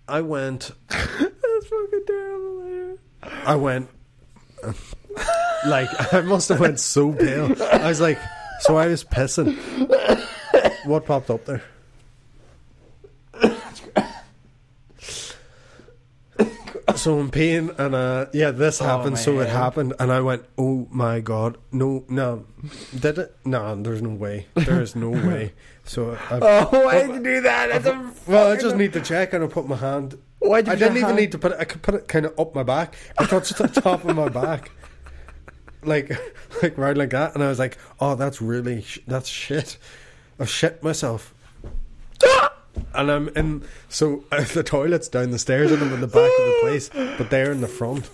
I went. That's fucking terrible. I went. Like I must have went so pale. I was like, so I was pissing. What popped up there? So I'm peeing, and uh, yeah, this Oh, happened. so it happened, and I went, "Oh my god, no, no, did it? No, there's no way. There is no way." So I, Oh, why did you do that? That's a well, I just need to check, and I put my hand Why'd you I didn't even hand- need to put it. I could put it kind of up my back. I touched the top of my back, like like right like that, and I was like, "Oh, that's really sh- that's shit. I shit myself." And I'm in. So uh, the toilet's down the stairs, and I'm in the back of the place, but they're in the front.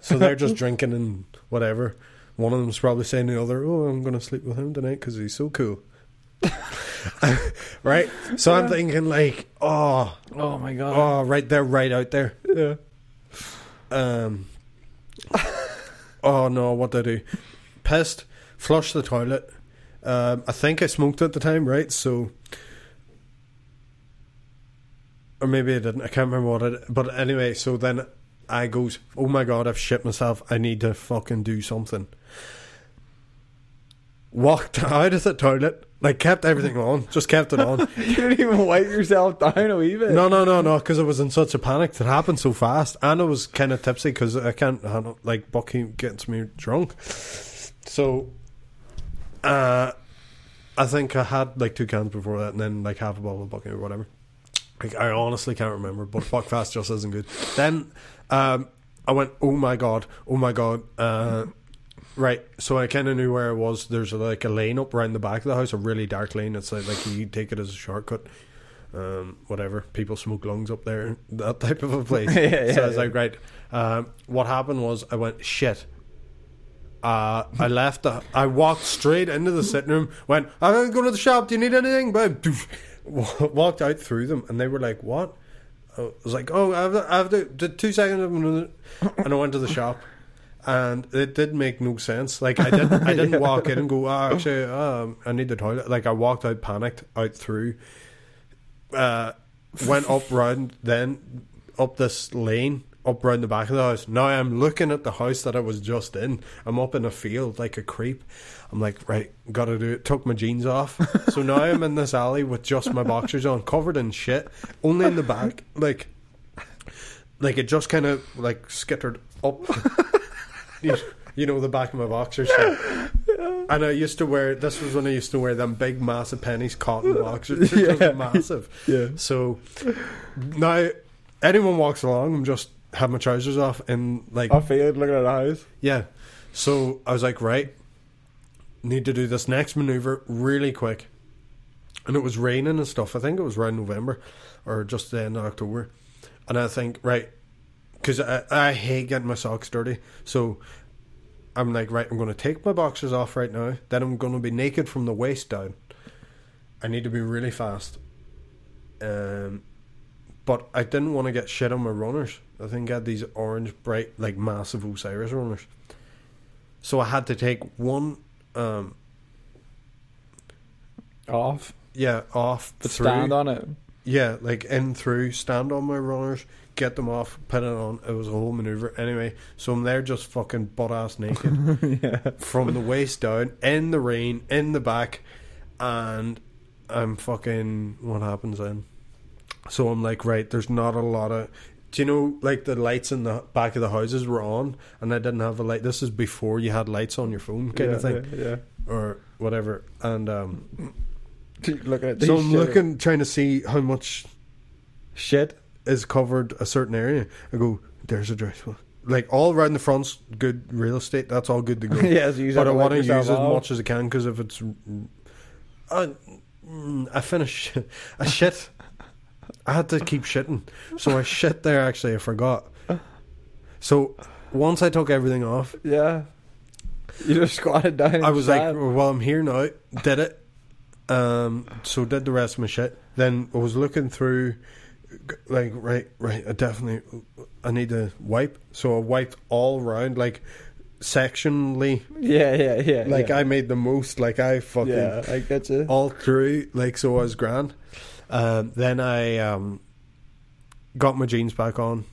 so they're just drinking and whatever. One of them's probably saying to the other, "Oh, I'm going to sleep with him tonight because he's so cool." right. So I'm thinking like, oh, Oh my god. oh, right there, right out there. Yeah. Um. oh no! What did I do? Pissed. Flushed the toilet. Um, I think I smoked at the time, right? So, or maybe I didn't. I can't remember what it. But anyway, so then I goes, "Oh my god, I've shit myself. I need to fucking do something." Walked out of the toilet, like kept everything on, just kept it on. You didn't even wipe yourself down wee bit. No, no, no, no, because I was in such a panic. It happened so fast, and I was kind of tipsy because I can't handle like Bucky gets me drunk. So, uh, I think I had like two cans before that, and then like half a bottle of Bucky or whatever. Like I honestly can't remember, but Buckfast just isn't good. Then, um, I went, oh my god, oh my god. Uh, right, so I kind of knew where I was. There's like a lane up around the back of the house, a really dark lane. It's like like you take it as a shortcut um, whatever. People smoke lungs up there, that type of a place. Yeah, yeah, so I was yeah. like, right. Um, what happened was I went shit. Uh, I left. The, I walked straight into the sitting room. Went. I'm gonna go to the shop. Do you need anything? But walked out through them, and they were like, "What?" I was like, "Oh, I have, the, I have two seconds," and I went to the shop. And it did make no sense. Like I didn't, I didn't walk in and go. Oh, actually, um, I need the toilet. Like I walked out, panicked, out through, uh, went up round, then up this lane, up round the back of the house. Now I'm looking at the house that I was just in. I'm up in a field like a creep. I'm like, right, gotta do it. Took my jeans off. so now I'm in this alley with just my boxers on, covered in shit, only in the back. Like, like it just kind of like skittered up. you, you know, the back of my boxers. So. And I used to wear. This was when I used to wear them big, massive Penneys cotton boxers. They're Yeah. massive. Yeah. So now, anyone walks along, I'm just have my trousers off and like I failed looking at the house. yeah. So I was like, right, need to do this next maneuver really quick. And it was raining and stuff. I think it was around November or just the end of October. And I think, right, because I, I hate getting my socks dirty. So I'm like, right, I'm going to take my boxers off right now. Then I'm going to be naked from the waist down. I need to be really fast. Um, but I didn't want to get shit on my runners. I think I had these orange, bright, like massive Osiris runners. So I had to take one, um, Off. yeah, off, But through. stand on it. Yeah, like in through, stand on my runners, get them off, put it on. It was a whole maneuver. Anyway, so I'm there just fucking butt ass naked yeah. from the waist down, in the rain, in the back, and I'm fucking. What happens then? So I'm like, right, there's not a lot of. Do you know, like the lights in the back of the houses were on, and I didn't have a light. This is before you had lights on your phone, kind yeah, of thing, Yeah. or whatever. And um, yeah. Looking at so I'm shit- looking, trying to see how much shit. is covered a certain area. I go, there's a dress. Like all around the front's good real estate. That's all good to go. yeah, so you but I want to use as much as I can because if it's, I, I finish, a shit. I had to keep shitting, so I shit there. Actually, I forgot. So once I took everything off, Yeah. You just squatted down. I was like. "Well, I'm here now." Did it. Um. So did the rest of my shit. Then I was looking through, g- like, right, right. I definitely, I need to wipe. So I wiped all round, like, sectionally. yeah, yeah, yeah. Like yeah. I made the most. Like I fucking yeah, I get you. all through. Like so, I was grand. Um. Then I um. Got my jeans back on.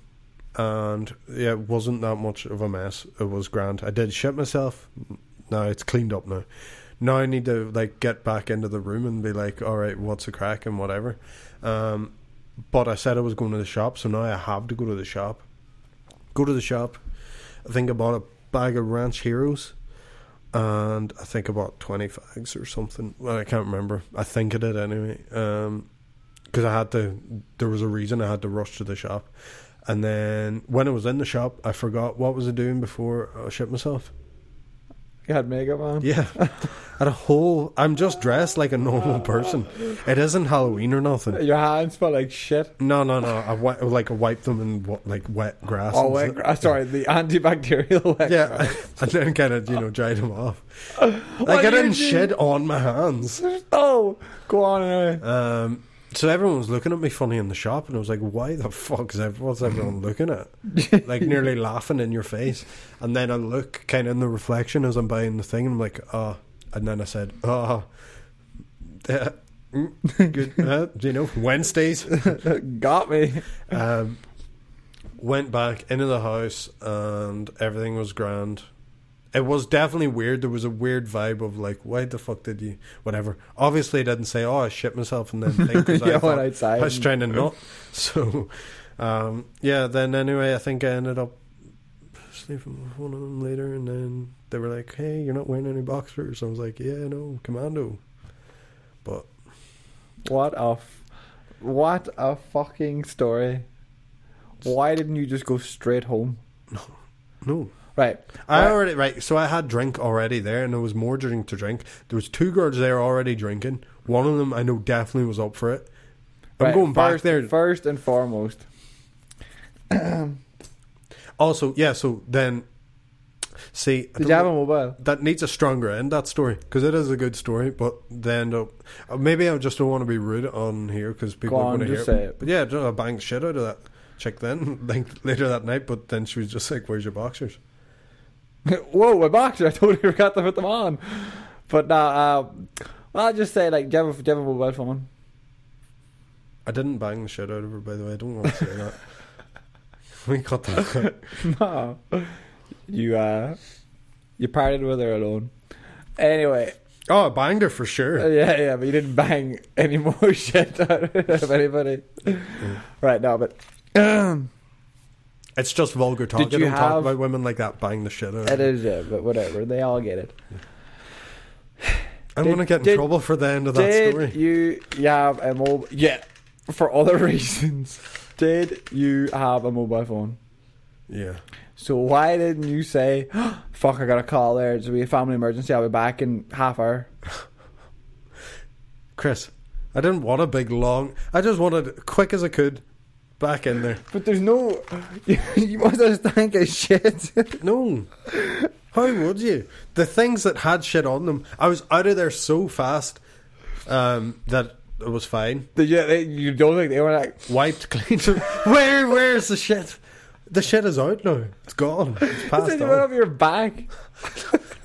And yeah, it wasn't that much of a mess. It was grand. I did shit myself. No, it's cleaned up now. Now I need to like get back into the room and be like, all right, what's a crack and whatever. Um, but I said I was going to the shop, so now I have to go to the shop. Go to the shop. I think I bought a bag of Rancheros, and I think I bought twenty fags or something. Well, I can't remember. I think I did anyway. Um, because I had to. There was a reason I had to rush to the shop. And then when I was in the shop, I forgot what was I doing before I shit myself. You had makeup on. Yeah. I had a whole. I'm just dressed like a normal person. It isn't Halloween or nothing. Your hands felt like shit. No, no, no. I wi- like I wiped them in wa- like wet grass. Oh, wet grass. Sorry, the antibacterial wet Yeah, grass. and then kind of you know dried them off. What Like I didn't do? shit on my hands. Oh, go on anyway. Um, so everyone was looking at me funny in the shop, and I was like, "Why the fuck is everyone, what's everyone looking at?" Like nearly laughing in your face. And then I look kind of in the reflection as I'm buying the thing, and I'm like, "Oh," and then I said, "Oh." Uh, good, uh, you know Wednesdays? Got me. um, went back into the house and everything was grand. It was definitely weird. There was a weird vibe of like, why the fuck did you? Whatever. Obviously, I didn't say, "Oh, I shit myself," and then think 'cause I, Yeah, outside I was trying to not. So, um, yeah. Then anyway, I think I ended up sleeping with one of them later, and then they were like, "Hey, you're not wearing any boxers." I was like, "Yeah, no, commando." But What a, f- what a fucking story. Why didn't you just go straight home? No, no, Right. I Right. already right. So I had drink already there, and there was more drink to drink. There was two girls there already drinking. One of them I know definitely was up for it. I'm Right, going back first, there. First and foremost. Also, yeah. So then, see, Did you have a mobile? that needs a stronger end. That story because it is a good story, but then uh, maybe I just don't want to be rude on here because people Go are going to hear. it. say it. But yeah, I banged shit out of that chick then, like later that night. But then she was just like, "Where's your boxers?" Whoa, my boxer! I totally forgot to put them on. But now, um, well, I'll just say, like, do you have a, do you have a mobile phone? I didn't bang the shit out of her, by the way. I don't want to say that. we cut that. no. You, uh, you partied with her alone. Anyway, Oh, I banged her for uh, sure. yeah, yeah, but you didn't bang any more shit out of anybody. Right, now, but um, It's just vulgar talk. Did I you don't talk have- about women like that. Bang the shit out. of it her. is, yeah, but whatever. They all get it. I'm Did- gonna get in did- trouble for the end of that Did story. you you have a mobile? Yeah, for other reasons. Did you have a mobile phone? Yeah. So why didn't you say, "Fuck, I got a call there. It's be a family emergency. I'll be back in half hour." Chris, I didn't want a big long. I just wanted quick as I could. Back in there. But there's no. You, you must have stank as shit. No. How would you? The things that had shit on them, I was out of there so fast um, that it was fine. Did you, they, you don't think they were like? Wiped clean. Where? Where's the shit? The shit is out now. It's gone. It's passed Did you went on. up your back?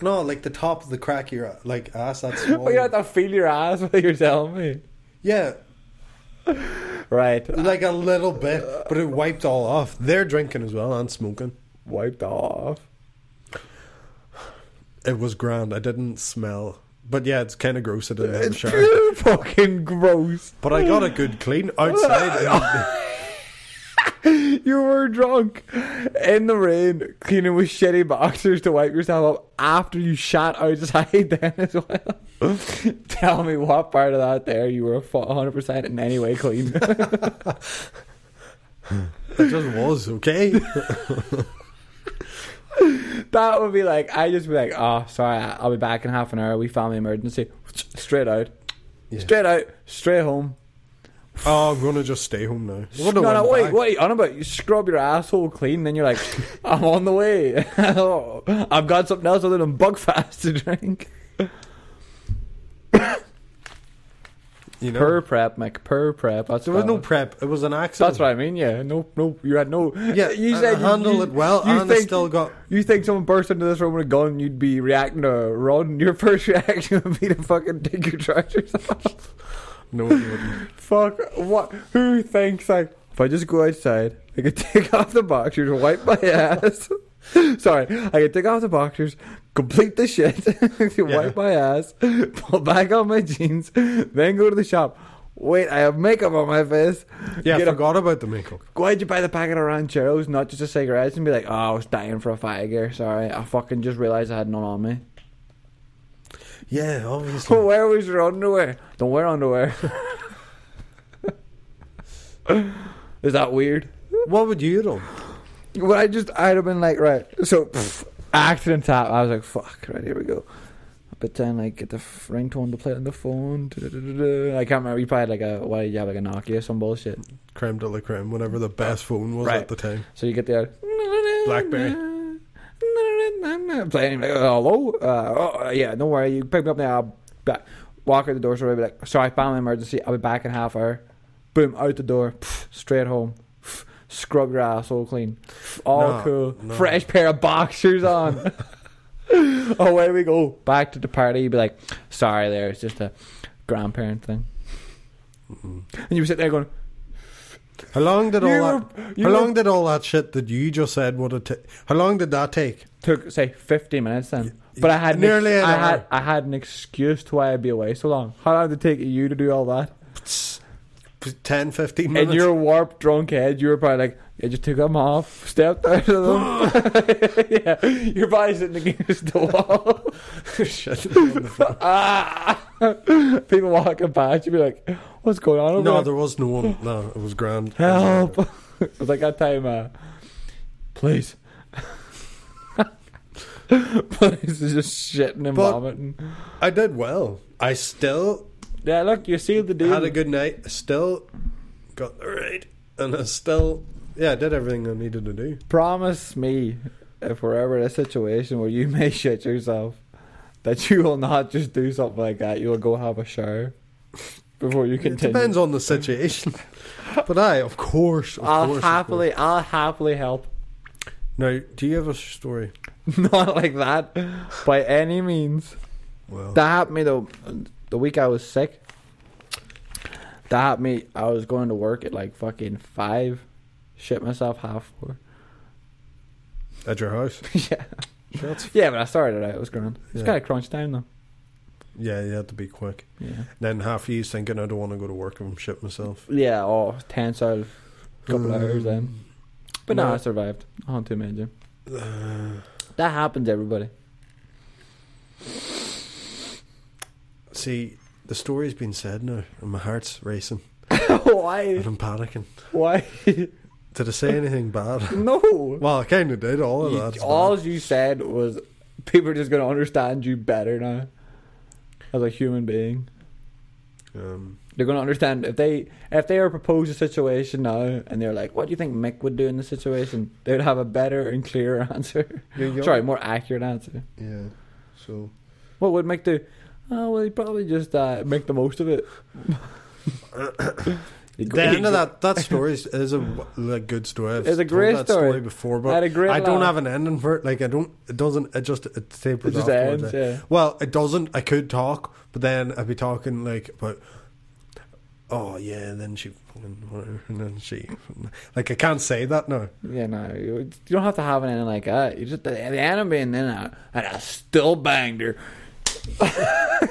No, like the top of the crack of your like ass. That's small. Oh, you had to feel your ass while you're telling me. Yeah, Right. like a little bit, but it wiped all off. They're drinking as well and smoking. Wiped off. It was grand. I didn't smell, but yeah, it's kind of gross. I didn't have a It's shower, fucking gross. but I got a good clean outside. You were drunk in the rain, cleaning with shitty boxers to wipe yourself up after you shot outside then as well. Tell me what part of that there you were 100% in any way clean. it just was okay. that would be like, I just be like, oh, sorry, I'll be back in half an hour. We family emergency. Straight out. Yeah. Straight out. Straight home. Oh, I'm gonna just stay home now. No, no, wait, back? what are you on about? You scrub your asshole clean, then you're like, I'm on the way. I've got something else other than Buckfast to drink. You know, Per prep, Mick. Per prep. That's there was no prep. It was an accident. That's what I mean. Yeah. No. No. You had no. Yeah, You said I you- it well, You and I think still got. you think someone burst into this room with a gun? You'd be reacting to run. Your first reaction would be to fucking take your trousers off. No, it wouldn't. Fuck. What? Who thinks like if I just go outside, I could take off the boxers, wipe my ass. Sorry, I could take off the boxers, complete the shit, wipe my ass, pull back on my jeans, then go to the shop. Wait, I have makeup on my face. Yeah, I Get a- forgot about the makeup. Why'd you buy the packet of rancheros, not just a cigarette? and be like, oh, I was dying for a fire Sorry, I fucking just realised I had none on me. Yeah, obviously. Where was your underwear? Don't wear underwear. Is that weird? what would you do? done? Well, I just, I'd have been like, right. So, pff, accident tap. I was like, fuck, right, here we go. But then, like, get the f- ringtone to play on the phone. Du-du-du-du-du. I can't remember. You probably had like a, what, you have like a Nokia, or some bullshit. Creme de la creme, whatever the best phone was Right. at the time. So you get the uh, Blackberry. Playing, like, hello? Uh, oh, yeah, don't worry. You pick me up now. I'll back, walk out the door. So I'll be like, sorry, family emergency. I'll be back in half hour. Boom, out the door. Pff, straight home. Pff, scrub your ass all clean. Pff, all No, cool. no. Fresh pair of boxers on. oh, where we go? Back to the party. You'd be like, sorry, there. It's just a grandparent thing. Mm-mm. And you were sitting there going, How long did all You that? were- you how were- long did all that shit that you just said would it take? How long did that take? took say 15 minutes then but i had an Nearly ex- an i had i had an excuse to why i'd be away so long how long did it take you to do all that 10, 15 minutes. in your warped drunk head you were probably like yeah just took them off stepped out of them yeah your body's sitting against the wall Shit on the ah people walking past you'd be like what's going on over No, there? there was no one. No, it was grand. help it was like that time uh please please is just shitting and But- vomiting I did well. I still Yeah, look, you sealed the deal. had a good night. I still got the right, and I still yeah, I did everything I needed to do. Promise me, if we're ever in a situation where you may shit yourself, that you will not just do something like that. You'll go have a shower before you continue. It depends on the situation, but I, of course, of I'll course, happily, I'll happily help. course. Now, do you have a story? Not like that, by any means. Well, That happened to me though. The week I was sick. That happened to me. I was going to work at like fucking five. Shit myself half four. at your house. yeah. Yeah, but I started it out. It was grand. It's Yeah. kind of crunch time though. yeah, you had to be quick. Yeah. Then half of you thinking I don't want to go to work and shit myself. Yeah, oh, tense out of a couple of hours then. But no, no. I survived. On too major. Uh, That happens, everybody. see, the story's been said now, and my heart's racing, Why? and I'm panicking. Why? Did I say anything bad? no. Well, I kind of did. All of that. all you said was people are just going to understand you better now as a human being. Um, They're going to understand if they if they were proposed a situation now and they're like, "What do you think Mick would do in this situation?" They would have a better and clearer answer. Sorry, more accurate answer. Yeah. So What would Mick do? Oh well, he'd probably just uh, make the most of it. He'd go- the end of that that story is, is a like, good story. I've It's a great that story. before, I but had a great I don't laugh. have an ending for it. Like I don't. It doesn't. It just it tapers It just afterwards, ends. Yeah. Well, it doesn't. I could talk, but then I'd be talking like about. Oh yeah, and then she, and then she, like I can't say that now. Yeah, no, you, you don't have to have anything like that. You just the, the enemy, and then I, and I still banged her.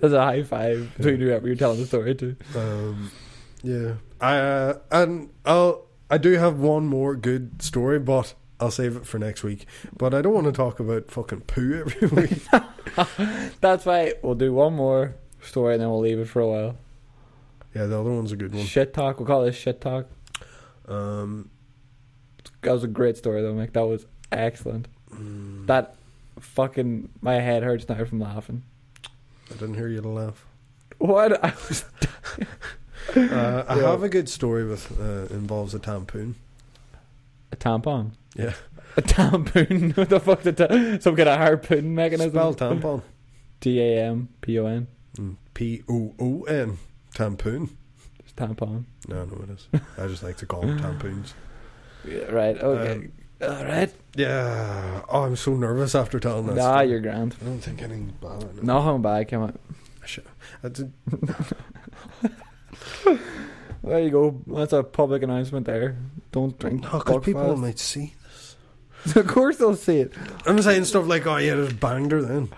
That's a high five between whoever you're telling the story to. Um, yeah, I uh, and I'll I do have one more good story, but I'll save it for next week. But I don't want to talk about fucking poo every week. That's why we'll do one more story and then we'll leave it for a while. yeah, the other one's a good one. Shit talk. We'll call this shit talk. Um, That was a great story though, Mick. That was excellent. mm, That fucking my head hurts now from laughing. I didn't hear you laugh. What? I was Uh, I have a good story with uh, involves a tampoon. a tampon. Yeah, A tampon. what the fuck? The ta- some kind of harpoon mechanism. spell tampon. T A M P O N. Mm, P O O N tampoon. It's tampon. No, no, it is. I just like to call them tampoons. Yeah, right. Okay. Um, All right. Yeah. Oh, I'm so nervous after telling that. Nah, you're grand. I don't think anything's bad. Nothing bad came out. I did, There you go. That's a public announcement there. Don't drink. no, because people Buckfast. might see. this. of course they'll see it. I'm saying stuff like, "Oh yeah, just banged her." Then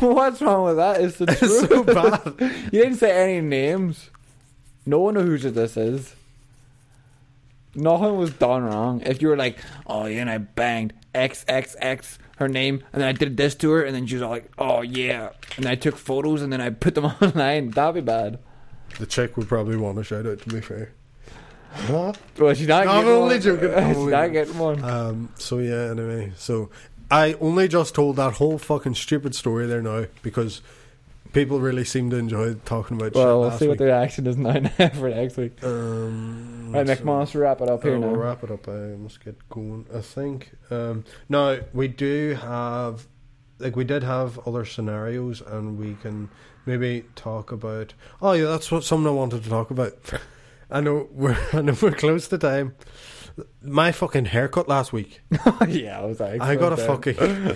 What's wrong with that? It's the it's truth. so bad. You didn't say any names. No one knows who this is. Nothing was done wrong. If you were like, oh yeah, and I banged XXX her name, and then I did this to her, and then she was all like, oh yeah, and I took photos, and then I put them online, that'd be bad. The chick would probably want to shout out. To be fair, Huh? Well, she's not No, I'm getting only one. joking. I'm she's only not getting one. Um, so yeah, anyway, so I only just told that whole fucking stupid story there now because people really seem to enjoy talking about shit well, we'll see what week. the reaction is now for next week. Um, Right, Nick, so- on, wrap it up Uh, here we'll now. wrap it up. I must get going. I think. Um, now we do have, like, we did have other scenarios, and we can maybe talk about. Oh yeah, that's what something I wanted to talk about. I know we're. I know we're close to time. My fucking haircut last week. yeah, I was like, I got a fucking.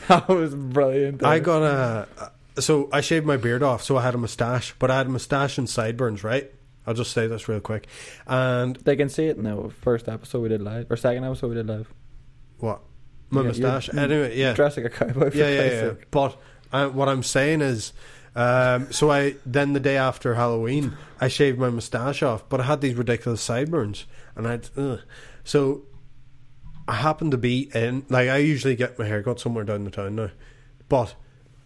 that was brilliant. I got a. So I shaved my beard off, so I had a mustache, but I had a mustache and sideburns, right? I'll just say this real quick. And They can see it in the first episode we did live, or second episode we did live. what? My Yeah, mustache. Anyway, yeah. Dressed like a cowboy. For yeah, yeah, yeah. sake. But uh, what I'm saying is, um, so I then the day after Halloween, I shaved my mustache off, but I had these ridiculous sideburns, and I, so I happened to be in like I usually get my hair cut somewhere down the town now, but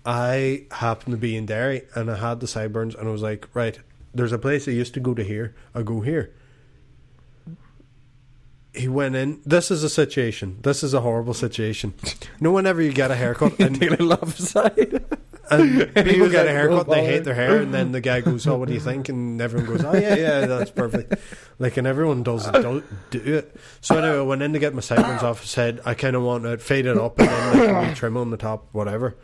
I happened to be in Derry, and I had the sideburns, and I was like, right, there's a place I used to go to here, I go here. He went in. This is a situation. This is a horrible situation. No, whenever you get a haircut, and Take a love side. and people get a haircut, "No they hate their hair, and then the guy goes, "Oh, what do you think?" And everyone goes, "Oh, yeah, yeah, that's perfect." Like, and everyone does do, do it. So anyway, I went in to get my sideburns off. Said I kind of want to fade it up and then like, trim on the top, whatever.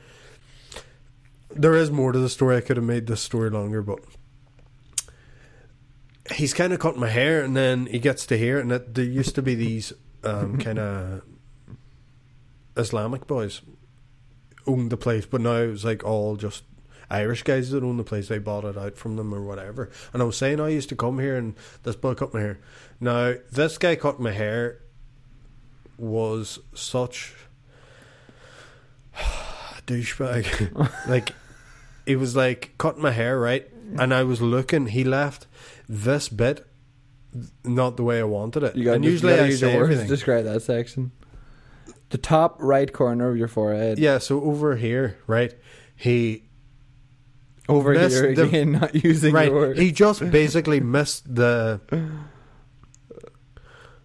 There is more to the story. I could have made this story longer, but he's kind of cut my hair, and then he gets to here, and it, there used to be these um, kind of Islamic boys owned the place, but now it's like all just Irish guys that own the place. They bought it out from them or whatever. And I was saying I used to come here and this boy cut my hair. Now this guy cut my hair was such a douchebag. like he was like cutting my hair right, and I was looking. He left this bit not the way I wanted it. You got and usually I use say everything. describe that section. The top right corner of your forehead. Yeah, so over here, right? He Over here the- again, not using right. He just basically missed the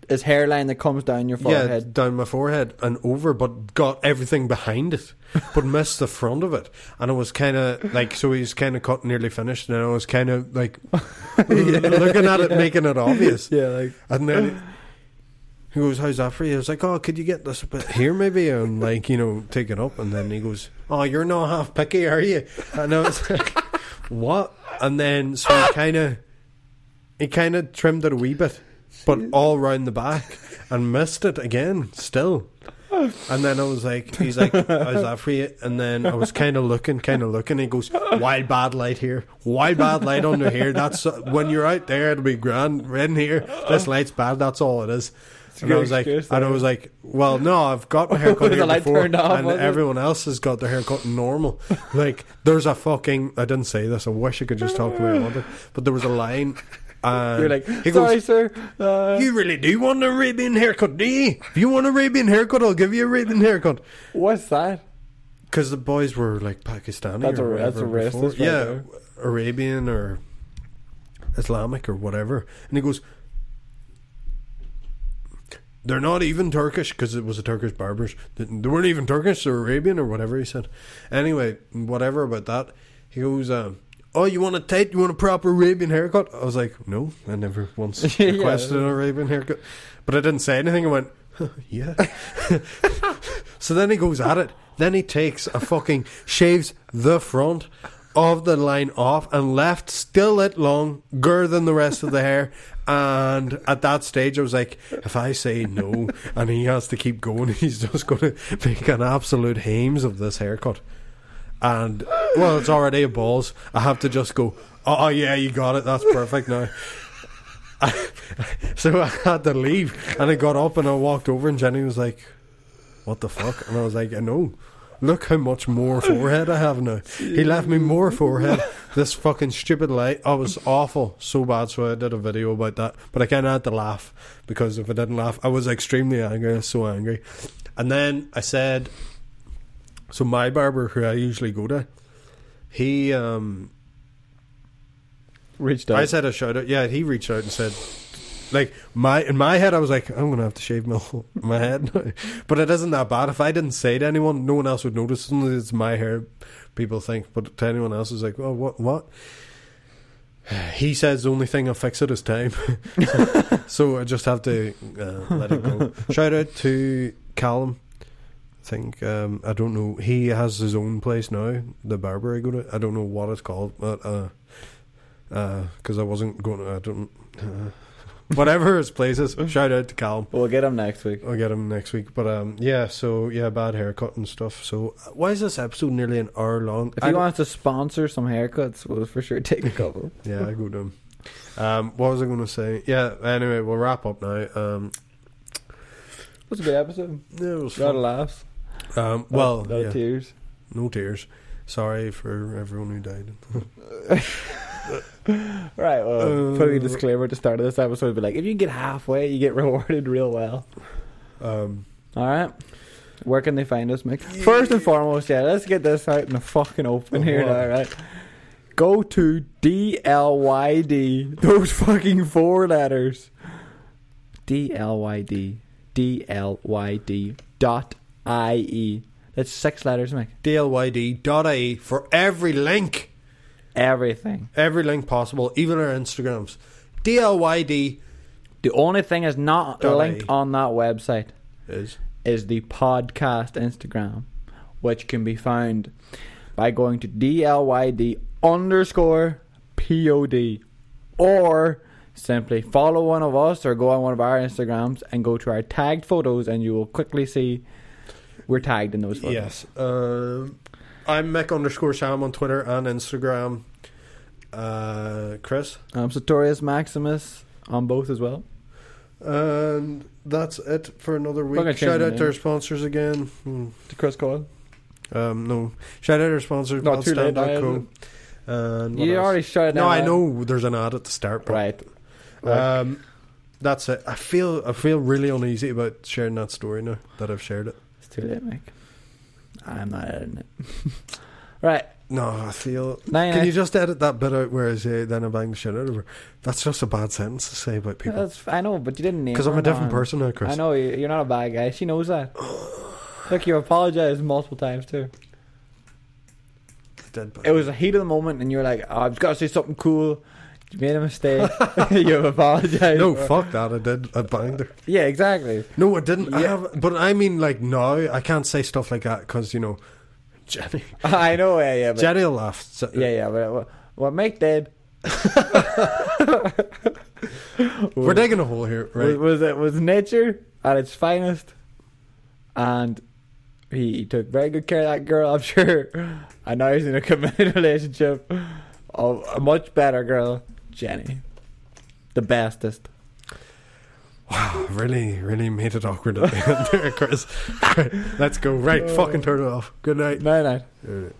His hairline that comes down your forehead. yeah down my forehead and over, but got everything behind it, but missed the front of it. And it was kind of like so he's kind of cut nearly finished, and I was kind of like looking at it, making it obvious. Yeah, like And then he goes, "How's that for you?" I was like, "Oh, could you get this a bit here, maybe?" And like, you know, take it up. And then he goes, "Oh, you're not half picky, are you?" And I was like, "What?" And then so he kind of, he kind of trimmed it a wee bit, but all round the back, and missed it again, still. And then I was like, he's like, how's that for you? And then I was kind of looking, kind of looking. And He goes, wild bad light here, wild bad light under here. That's uh, when you're out there, it'll be grand. Red in here, this light's bad. That's all it is. And I was like, and I was like, well, no, I've got my hair cut here before, off, and was it? everyone else has got their hair cut normal. Like, there's a fucking. I didn't say this. I wish I could just talk way I wanted, but there was a line. And you're like, he sorry, goes, sir. Uh, you really do want an Arabian haircut, do you? If you want an Arabian haircut, I'll give you a Arabian haircut. what's that? Because the boys were like Pakistani That's or a- that's a racist right yeah, there. Arabian or Islamic or whatever. And he goes, they're not even Turkish because it was a Turkish barbers. They weren't even Turkish or Arabian or whatever he said. Anyway, whatever about that. He goes, um, "Oh, you want a tight? You want a proper Arabian haircut?" I was like, "No, I never once Yeah. requested an Arabian haircut." But I didn't say anything. I went, "Yeah." so then he goes at it. Then he takes a fucking shaves the front of the line off and left still it longer than the rest of the hair. And at that stage, I was like, if I say no and he has to keep going, he's just going to make an absolute hames of this haircut. And, well, it's already a balls. I have to just go, oh, oh yeah, you got it. That's perfect now. so I had to leave. And I got up and I walked over, and Jenny was like, what the fuck? And I was like, I know. Look how much more forehead I have now. He left me more forehead. This fucking stupid light. I was awful. So bad. So I did a video about that. But I kind of had to laugh because if I didn't laugh, I was extremely angry. I was so angry. And then I said, so my barber, who I usually go to, he, um, Reached out. I said a shout out. Yeah, he reached out and said, like my in my head, I was like, I'm gonna have to shave my whole, my head, now. but it isn't that bad. If I didn't say to anyone, no one else would notice. It's my hair. People think, but to anyone else, is like, oh, what, what? He says the only thing I'll fix it is time, so I just have to uh, let it go. Shout out to Callum. I think um, I don't know. He has his own place now, the barber I go to. I don't know what it's called, but uh, because I wasn't going. to... I don't. Uh, whatever his place is. Shout out to Cal. We'll get him next week. I'll get him next week. But um, yeah. So yeah, bad haircut and stuff. So uh, why is this episode nearly an hour long? If you want to sponsor some haircuts, we'll for sure take a couple. yeah, I go to him. Um, what was I going to say? Yeah. Anyway, we'll wrap up now. Um, It was a good episode. yeah, it was A lot of laughs. Um, well, no yeah, tears. no tears. Sorry for everyone who died. Right. Well, Uh, put a disclaimer at the start of this episode. Be like, if you get halfway, you get rewarded real well. Um, All right. Where can they find us, Mick? First and foremost, yeah, let's get this out in the fucking open here What? now, right? Go to DLYD, those fucking four letters. DLYD, DLYD dot IE. That's six letters, Mick. dlyd.ie for every link, Everything. every link possible, even our Instagrams. DLYD The only thing is not linked IE. on that website is is the podcast Instagram, which can be found by going to DLYD underscore POD or simply follow one of us or go on one of our Instagrams and go to our tagged photos and you will quickly see we're tagged in those photos. yes. Um, I'm Mick underscore Sam on Twitter and Instagram. Uh, Chris. Um, Sartorius Maximus on both as well. And that's it for another week. Shout out to our sponsors again. Hmm. To Chris Coyle. Um, no. Shout out to our sponsors, Not too late now, And You else? already shouted No, I know there's an ad at the start, but Right. Right. um, that's it. I feel I feel really uneasy about sharing that story now that I've shared it. It's too late, Mick. I'm not editing it. right. No, I feel. Nine, Can you just edit that bit out where I say then I bang the shit out of her? That's just a bad sentence to say about people. That's, I know, but you didn't name Because I'm a different person now, Chris. I know you- you're not a bad guy. She knows that. Look, you apologized multiple times too. I did, but- It was a heat of the moment, and you were like, oh, "I've got to say something cool." You made a mistake. You've apologized. No, fuck that. I did. I banged her. Yeah, exactly. No, I didn't. I Yeah. have, but I mean, like now, I can't say stuff like that because you know, Jenny. I know. Yeah, yeah, but, Jenny laughed. So- yeah, yeah. But what, what Mick did We're digging a hole here, right? was, was it was nature at its finest, and he, he took very good care of that girl. I'm sure, and now he's in a committed relationship of a much better girl, Jenny, the bestest. Wow, really, really made it awkward at the end there, Chris. Right, let's go. Right, fucking turn it off. Good night. Night night.